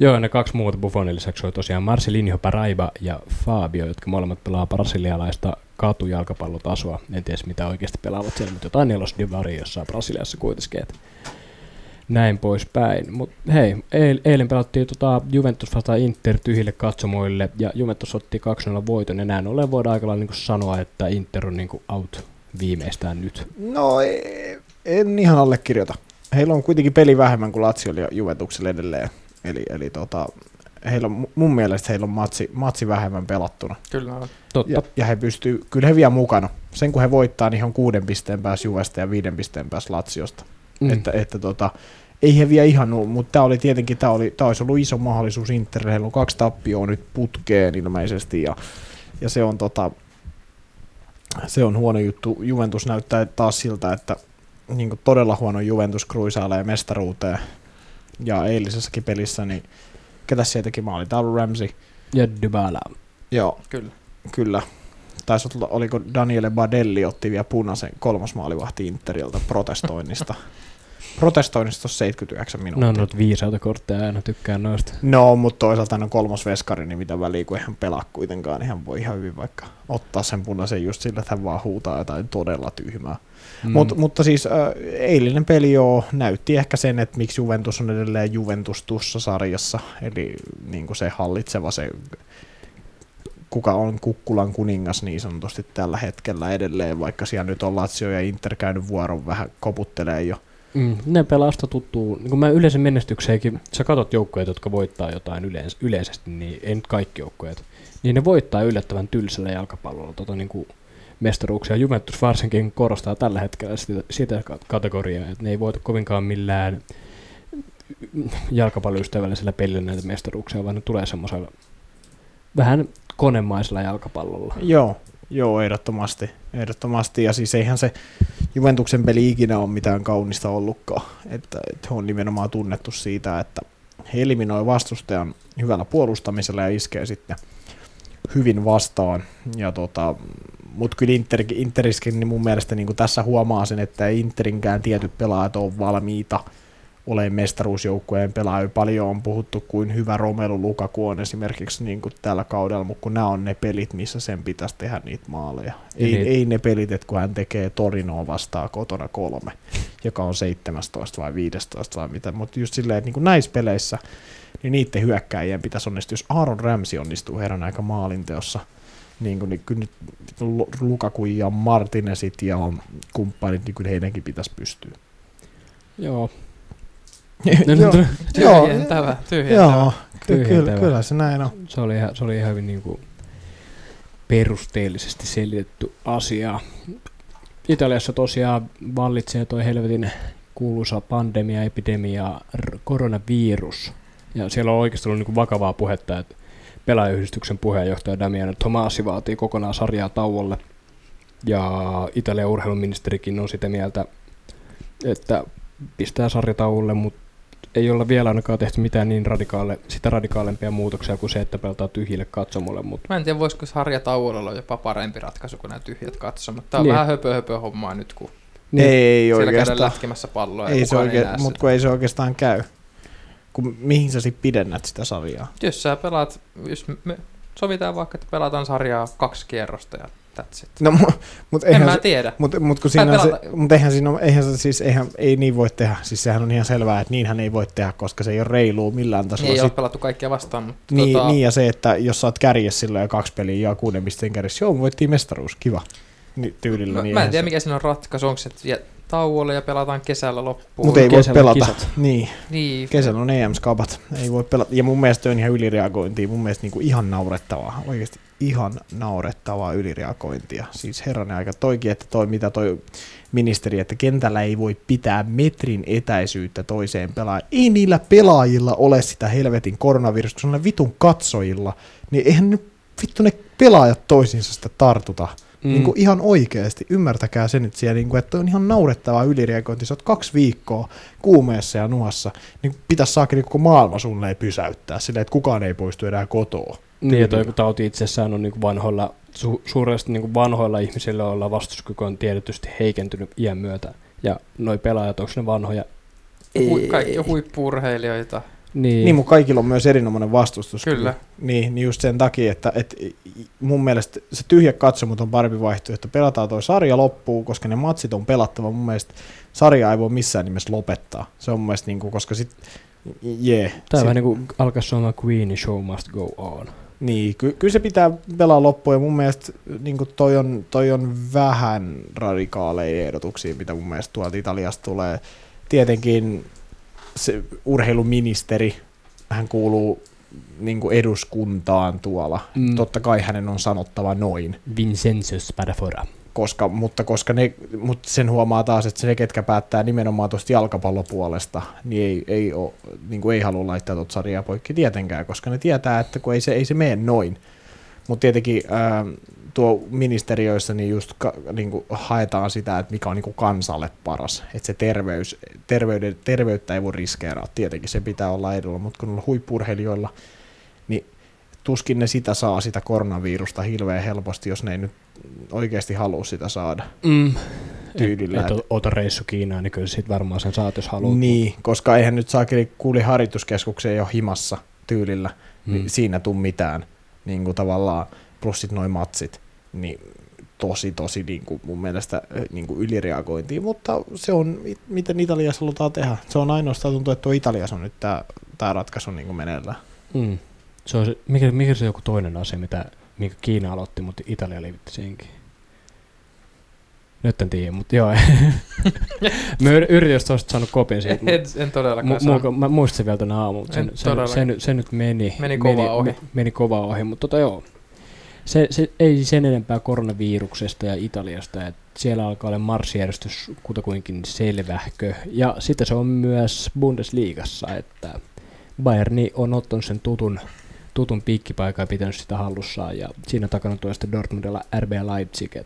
Joo, ne kaksi muuta Buffonin lisäksi oli tosiaan Marcelinho Paraiba ja Fabio, jotka molemmat pelaa brasilialaista katujalkapallotasoa. En tiedä mitä oikeasti pelaavat siellä, mutta jotain nelos divari jossain Brasiliassa kuitenkin. Et näin poispäin. Mutta hei, eil, eilen pelattiin tota Juventus vastaan Inter tyhjille katsomoille ja Juventus otti 2-0 voiton ja näin ollen voidaan aika lailla niinku sanoa, että Inter on niinku out viimeistään nyt. No ei- en ihan allekirjoita. Heillä on kuitenkin peli vähemmän kuin Lazio ja Juventuksella edelleen. Eli, eli tota, heillä on, mun mielestä heillä on matsi, matsi vähemmän pelattuna. Kyllä on. Totta. Ja, ja he pystyy, kyllä he vielä mukana. Sen kun he voittaa, niin he on kuuden pisteen päässä Juvesta ja viiden pisteen päässä Laziosta. Mm. Että, että tota, ei he vielä ihan ollut, mutta tämä oli tietenkin, tämä oli, tää olisi ollut iso mahdollisuus Interille. Heillä on kaksi tappioa nyt putkeen ilmeisesti ja, ja se on tota, se on huono juttu. Juventus näyttää taas siltä, että niin todella huono Juventus kruisailee mestaruuteen. Ja eilisessäkin pelissä, niin ketä sieltä teki maali? Tämä on Ramsey. Ja Dybala. Joo, kyllä. Kyllä. Taisi olla, oliko Daniele Badelli otti vielä punaisen kolmas maalivahti Interiltä protestoinnista. protestoinnista tuossa 79 Ne minuuttia. on noita viisaita kortteja aina tykkään noista. No, mutta toisaalta hän on kolmas veskari, niin mitä väliä, kun ei hän pelaa kuitenkaan, niin hän voi ihan hyvin vaikka ottaa sen punaisen just sillä, että hän vaan huutaa jotain todella tyhmää. Mm. Mut, mutta siis äh, eilinen peli jo näytti ehkä sen, että miksi Juventus on edelleen Juventus tuossa sarjassa, eli niin kuin se hallitseva, se kuka on kukkulan kuningas niin sanotusti tällä hetkellä edelleen, vaikka siellä nyt on Lazio ja Inter käynyt vuoron vähän koputtelee jo Mm, ne pelaa sitä tuttuu. Niin kun mä yleisen menestykseenkin, sä katot joukkueet, jotka voittaa jotain yleis- yleisesti, niin ei nyt kaikki joukkueet, niin ne voittaa yllättävän tylsällä jalkapallolla tota, niin kuin mestaruuksia. Juventus varsinkin korostaa tällä hetkellä sitä, sitä ka- kategoriaa, että ne ei voita kovinkaan millään jalkapalloystävällisellä pelillä näitä mestaruuksia, vaan ne tulee semmoisella vähän konemaisella jalkapallolla. Joo, joo, ehdottomasti. ehdottomasti. Ja siis eihän se Juventuksen peli ikinä ole mitään kaunista ollutkaan. Että, että he on nimenomaan tunnettu siitä, että he eliminoi vastustajan hyvällä puolustamisella ja iskee sitten hyvin vastaan. Ja tota, mutta kyllä Inter, Interiskin niin mun mielestä niin tässä huomaa sen, että Interinkään tietyt pelaajat ole valmiita olemaan mestaruusjoukkueen pelaajia. Paljon on puhuttu kuin hyvä Romelu Lukaku on esimerkiksi niin kuin tällä kaudella, mutta kun nämä on ne pelit, missä sen pitäisi tehdä niitä maaleja. Ei, niin. ei ne pelit, että kun hän tekee Torinoa vastaan kotona kolme, joka on 17 vai 15 vai mitä, mutta just silleen, että niin kuin näissä peleissä niin niiden hyökkäjien pitäisi onnistua. Jos Aaron Ramsey onnistuu herran aika maalinteossa, niin, kuin, niin kyllä nyt Lukaku ja Martinezit ja kumppanit, niin kyllä heidänkin pitäisi pystyä. Joo. joo, joo, Tyhjentävä, tyhjentävä. joo ky- kyllä, Tyhjentävä. kyllä se näin on. Se oli ihan, se oli ihan hyvin niin kuin perusteellisesti selitetty asia. Italiassa tosiaan vallitsee toi helvetin kuuluisa pandemia, epidemia, koronavirus. Ja siellä on oikeasti ollut niin kuin vakavaa puhetta, että pelaajayhdistyksen puheenjohtaja Damiano Tomasi vaatii kokonaan sarjaa tauolle. Ja Italian urheiluministerikin on sitä mieltä, että pistää sarjatauolle, mutta ei olla vielä ainakaan tehty mitään niin radikaale, sitä radikaalempia muutoksia kuin se, että pelataan tyhjille katsomulle, mutta Mä en tiedä, voisiko sarjatauolla olla jopa parempi ratkaisu kuin nämä tyhjät katsomot. Tää on Niin. vähän höpö, höpö hommaa nyt, kun Niin. ei siellä käydään oikeastaan. lätkimässä palloa Ei se oikein, mutta kun ei se oikeastaan käy. Kun, mihin sä sitten pidennät sitä sarjaa? Jos sä pelaat, jos me sovitaan vaikka, että pelataan sarjaa kaksi kierrosta ja that's it. No, mutta En eihän mä se, tiedä. Mut, mut kun siinä se, mut eihän siinä ole, eihän se, siis eihän, ei niin voi tehdä. Siis sehän on ihan selvää, että niinhän ei voi tehdä, koska se ei ole reilua millään tasolla. Ei ole Sit, pelattu kaikkia vastaan, mutta niin, tota, niin, ja se, että jos sä oot kärjessä silloin ja kaksi peliä ja kuuden pisteen kärjessä, joo, me voittiin mestaruus, kiva. Niin, tyylillä. mä, niin mä en tiedä se- mikä siinä on ratkaisu, onko se että tauolle ja pelataan kesällä loppuun. Mut ei voi Kesällä pelata. kisat. Niin, Niin, kesällä on EM-skapat. Ei voi pelata. Ja mun mielestä on ihan ylireagointia. Mun mielestä niinku ihan naurettavaa. Oikeasti ihan naurettavaa ylireagointia. Siis herranen aika toikin, että toi mitä toi ministeri, että kentällä ei voi pitää metrin etäisyyttä toiseen pelaajan. Ei niillä pelaajilla ole sitä helvetin koronavirusta, kun vitun katsojilla. Niin eihän nyt vittu ne pelaajat toisiinsa sitä tartuta. Mm. Niin kuin ihan oikeasti, ymmärtäkää se nyt siellä, niin kuin, että on ihan naurettavaa ylireagointi. Sä oot kaksi viikkoa kuumeessa ja nuhassa, niin pitäisi saakeli koko maailma sulle pysäyttää silleen, että kukaan ei poistu enää kotoa. Niin, ja toi tauti itsessään on niin kuin vanhoilla, su, suuresti niin kuin vanhoilla ihmisillä, joilla vastuskyky on tiedetysti heikentynyt iän myötä. Ja noi pelaajat, onko ne vanhoja? hui, kaikki huippuurheilijoita. Niin, Niin, mutta kaikilla on myös erinomainen vastustus. Kyllä. Niin, niin just sen takia, että, että mun mielestä se tyhjä katsomut on parempi vaihtoehto. Pelataan toi sarja loppuun, koska ne matsit on pelattava. Mun mielestä sarja ei voi missään nimessä lopettaa. Se on mun mielestä, niin kuin, koska sit, jee. Tämä sit- on vähän niin kuin alkaa suomaan Queen, show must go on. Niin, ky- kyllä se pitää pelaa loppuun ja mun mielestä niin toi, on, toi on vähän radikaaleja ehdotuksia, mitä mun mielestä tuolta Italiasta tulee. Tietenkin se urheiluministeri, hän kuuluu niin eduskuntaan tuolla. Mm. Totta kai hänen on sanottava noin, Vincenzo Spadafora. koska, mutta koska ne, mutta sen huomaa taas, että se, ketkä päättää nimenomaan tuosta jalkapallopuolesta, niin ei, ei, oo, niin kuin ei halua laittaa tuota sarjaa poikki tietenkään, koska ne tietää, että kun ei se, ei se mene noin. Mutta tietenkin ää, tuo ministeriöissä niin just ka, niin kuin haetaan sitä, että mikä on niin kuin kansalle paras. Että se terveys, terveyden, terveyttä ei voi riskeeraa. Tietenkin se pitää olla edulla, mutta kun on huippurheilijoilla, niin tuskin ne sitä saa, sitä koronavirusta hirveän helposti, jos ne ei nyt oikeasti halua sitä saada. Mm. Tyylillä, Et, et ota reissu Kiinaan, niin kyllä sit varmaan sen saat, jos haluat. Niin, koska eihän nyt saakeli kuuli harjoituskeskukseen jo himassa tyylillä, mm. Mm. niin siinä tuu mitään. Niin kuin tavallaan, plus sit noin matsit, niin tosi, tosi niin kuin mun mielestä niin kuin ylireagointia, mutta se on, mit- miten Italiassa halutaan tehdä. Se on ainoastaan tuntuu, että tuo Italiassa on nyt tämä, tämä ratkaisu niin kuin meneillään. Mm. Se on se, mikä, mikä se joku toinen asia, mitä, minkä Kiina aloitti, mutta Italia liivitti senkin. Nyt en tiedä, mutta joo. mä yr- yritin, jos olisit saanut kopin siitä. En, en todellakaan Mu- saanut. mu- mä muistin sen vielä tänä aamulla, mutta En se, se, todellakaan. se, nyt- se, nyt meni. Meni kovaa ohi. Meni kovaa ohi, mutta tota joo. Se, se, ei sen enempää koronaviruksesta ja Italiasta, että siellä alkaa olla marssijärjestys kutakuinkin selvähkö. Ja sitten se on myös Bundesliigassa, että Bayerni on ottanut sen tutun, tutun piikkipaikan ja pitänyt sitä hallussaan. Ja siinä takana tulee sitten Dortmundilla RB Leipzig.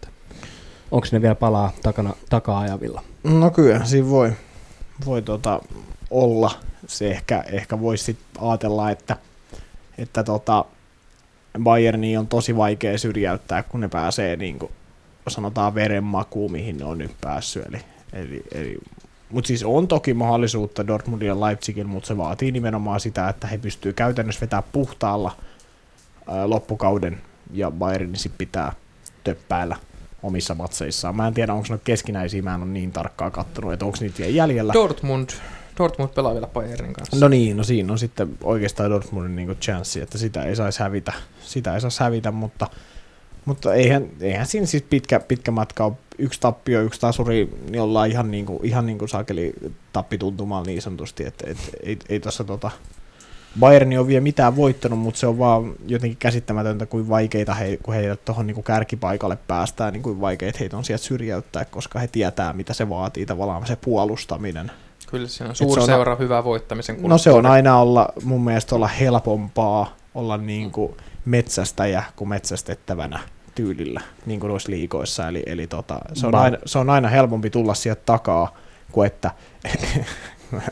Onko ne vielä palaa takana, takaa-ajavilla? No kyllä, siinä voi, voi tota olla. Se ehkä, ehkä voisi ajatella, että, että tota Bayerni on tosi vaikea syrjäyttää, kun ne pääsee niin kuin sanotaan verenmakuun, mihin ne on nyt päässyt. Eli, eli, eli, mutta siis on toki mahdollisuutta Dortmundin ja Leipzigin, mutta se vaatii nimenomaan sitä, että he pystyy käytännössä vetämään puhtaalla ää, loppukauden ja Bayernin sit pitää töppäillä omissa matseissaan. Mä en tiedä, onko ne keskinäisiä, mä en ole niin tarkkaan kattonut, että onko niitä vielä jäljellä. Dortmund, Dortmund pelaa vielä Bayernin kanssa. No niin, no siinä on sitten oikeastaan Dortmundin niinku chanssi, että sitä ei saisi hävitä, sitä ei saisi hävitä, mutta, mutta eihän, eihän siinä siis pitkä, pitkä matka ole. Yksi tappio, yksi tasuri, niin ollaan ihan niinku, ihan niinku saakeli tappituntumalla niin sanotusti, että et, ei, ei tuossa tota, Bayern on vielä mitään voittanut, mutta se on vaan jotenkin käsittämätöntä, kuin vaikeita he, kun heidät tuohon niin kärkipaikalle päästään, niin kuin vaikeita heitä on sieltä syrjäyttää, koska he tietää, mitä se vaatii tavallaan se puolustaminen. Kyllä siinä on se on- suurseura hyvä voittamisen No se on aina olla, mun mielestä olla helpompaa olla niin kuin metsästäjä kuin metsästettävänä tyylillä, niin kuin noissa liikoissa. Eli, eli tota, se, on aina, se on aina helpompi tulla sieltä takaa kuin että...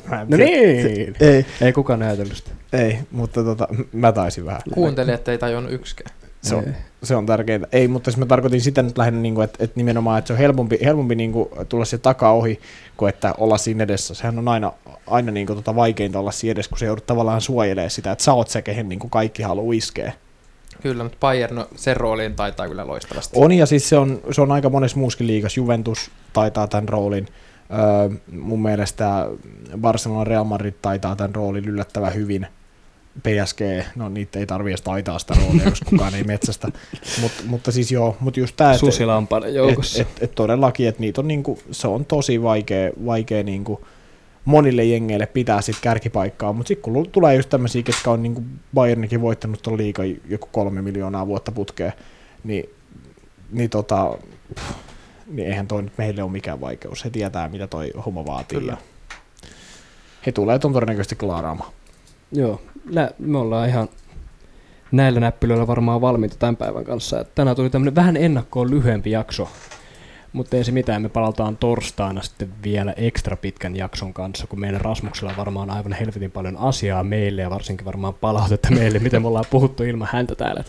Mä en No niin! Ei, Ei kukaan ajatellut sitä. ei, mutta tota, mä taisin vähän. Kuuntelijat ei tajunnut yksikään. Se on, Ei. Se on tärkeintä. Ei, mutta siis mä tarkoitin sitä nyt lähinnä, niin kuin, että, että nimenomaan, että se on helpompi, helpompi niin kuin, tulla sieltä takaa ohi, kuin että olla siinä edessä. Sehän on aina, aina niin kuin, tota, vaikeinta olla siinä edessä, kun se joudut tavallaan suojelemaan sitä, että sä oot se, kehen niin kuin kaikki haluaa iskeä. Kyllä, mutta Bayern no, sen rooliin taitaa kyllä loistavasti. On ja siis se on, se on aika monessa muuskin liigassa. Juventus taitaa tämän roolin. Öö, mun mielestä Barcelona Real Madrid taitaa tämän roolin yllättävän hyvin. PSG, no niitä ei tarvitse edes taitaa sitä roolia, jos kukaan ei metsästä. Mut, mutta siis joo, mutta just tämä, joukossa. et, et, et todellakin, että niitä on niinku, se on tosi vaikea, vaikea niinku monille jengeille pitää sit kärkipaikkaa, mutta sitten kun tulee just tämmöisiä, ketkä on niinku Bayernikin voittanut ton liikan joku kolme miljoonaa vuotta putkeen, niin, niin tota, pff, niin eihän toi nyt meille ole mikään vaikeus. He tietää, mitä toi homma vaatii. Kyllä. Ja he tulee ton todennäköisesti klaaraamaan. Joo, nä, me ollaan ihan näillä näppylöillä varmaan valmiita tämän päivän kanssa. Tänään tuli tämmöinen vähän ennakkoon lyhyempi jakso, mutta ei se mitään, me palataan torstaina sitten vielä ekstra pitkän jakson kanssa, kun meidän Rasmuksella on varmaan aivan helvetin paljon asiaa meille ja varsinkin varmaan palautetta meille, miten me ollaan puhuttu ilman häntä täällä.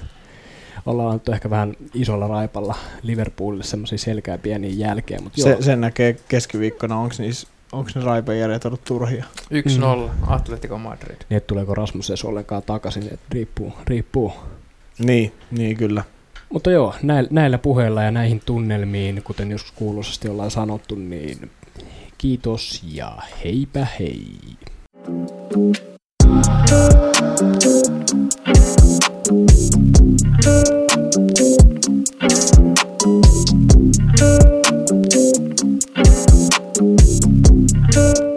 Ollaan annettu ehkä vähän isolla raipalla Liverpoolille semmoisia selkää pieniä jälkeä, mutta joo, Se, sen näkee keskiviikkona, onko onko ne raipejärjet ollut turhia. 1-0 Atletico Madrid. niin et tuleeko Rasmus edes ollenkaan takaisin, että riippuu, riippuu. Niin, niin kyllä. Mutta joo, näillä, puheilla ja näihin tunnelmiin, kuten joskus kuuluisasti ollaan sanottu, niin kiitos ja heipä hei. Thank Bye.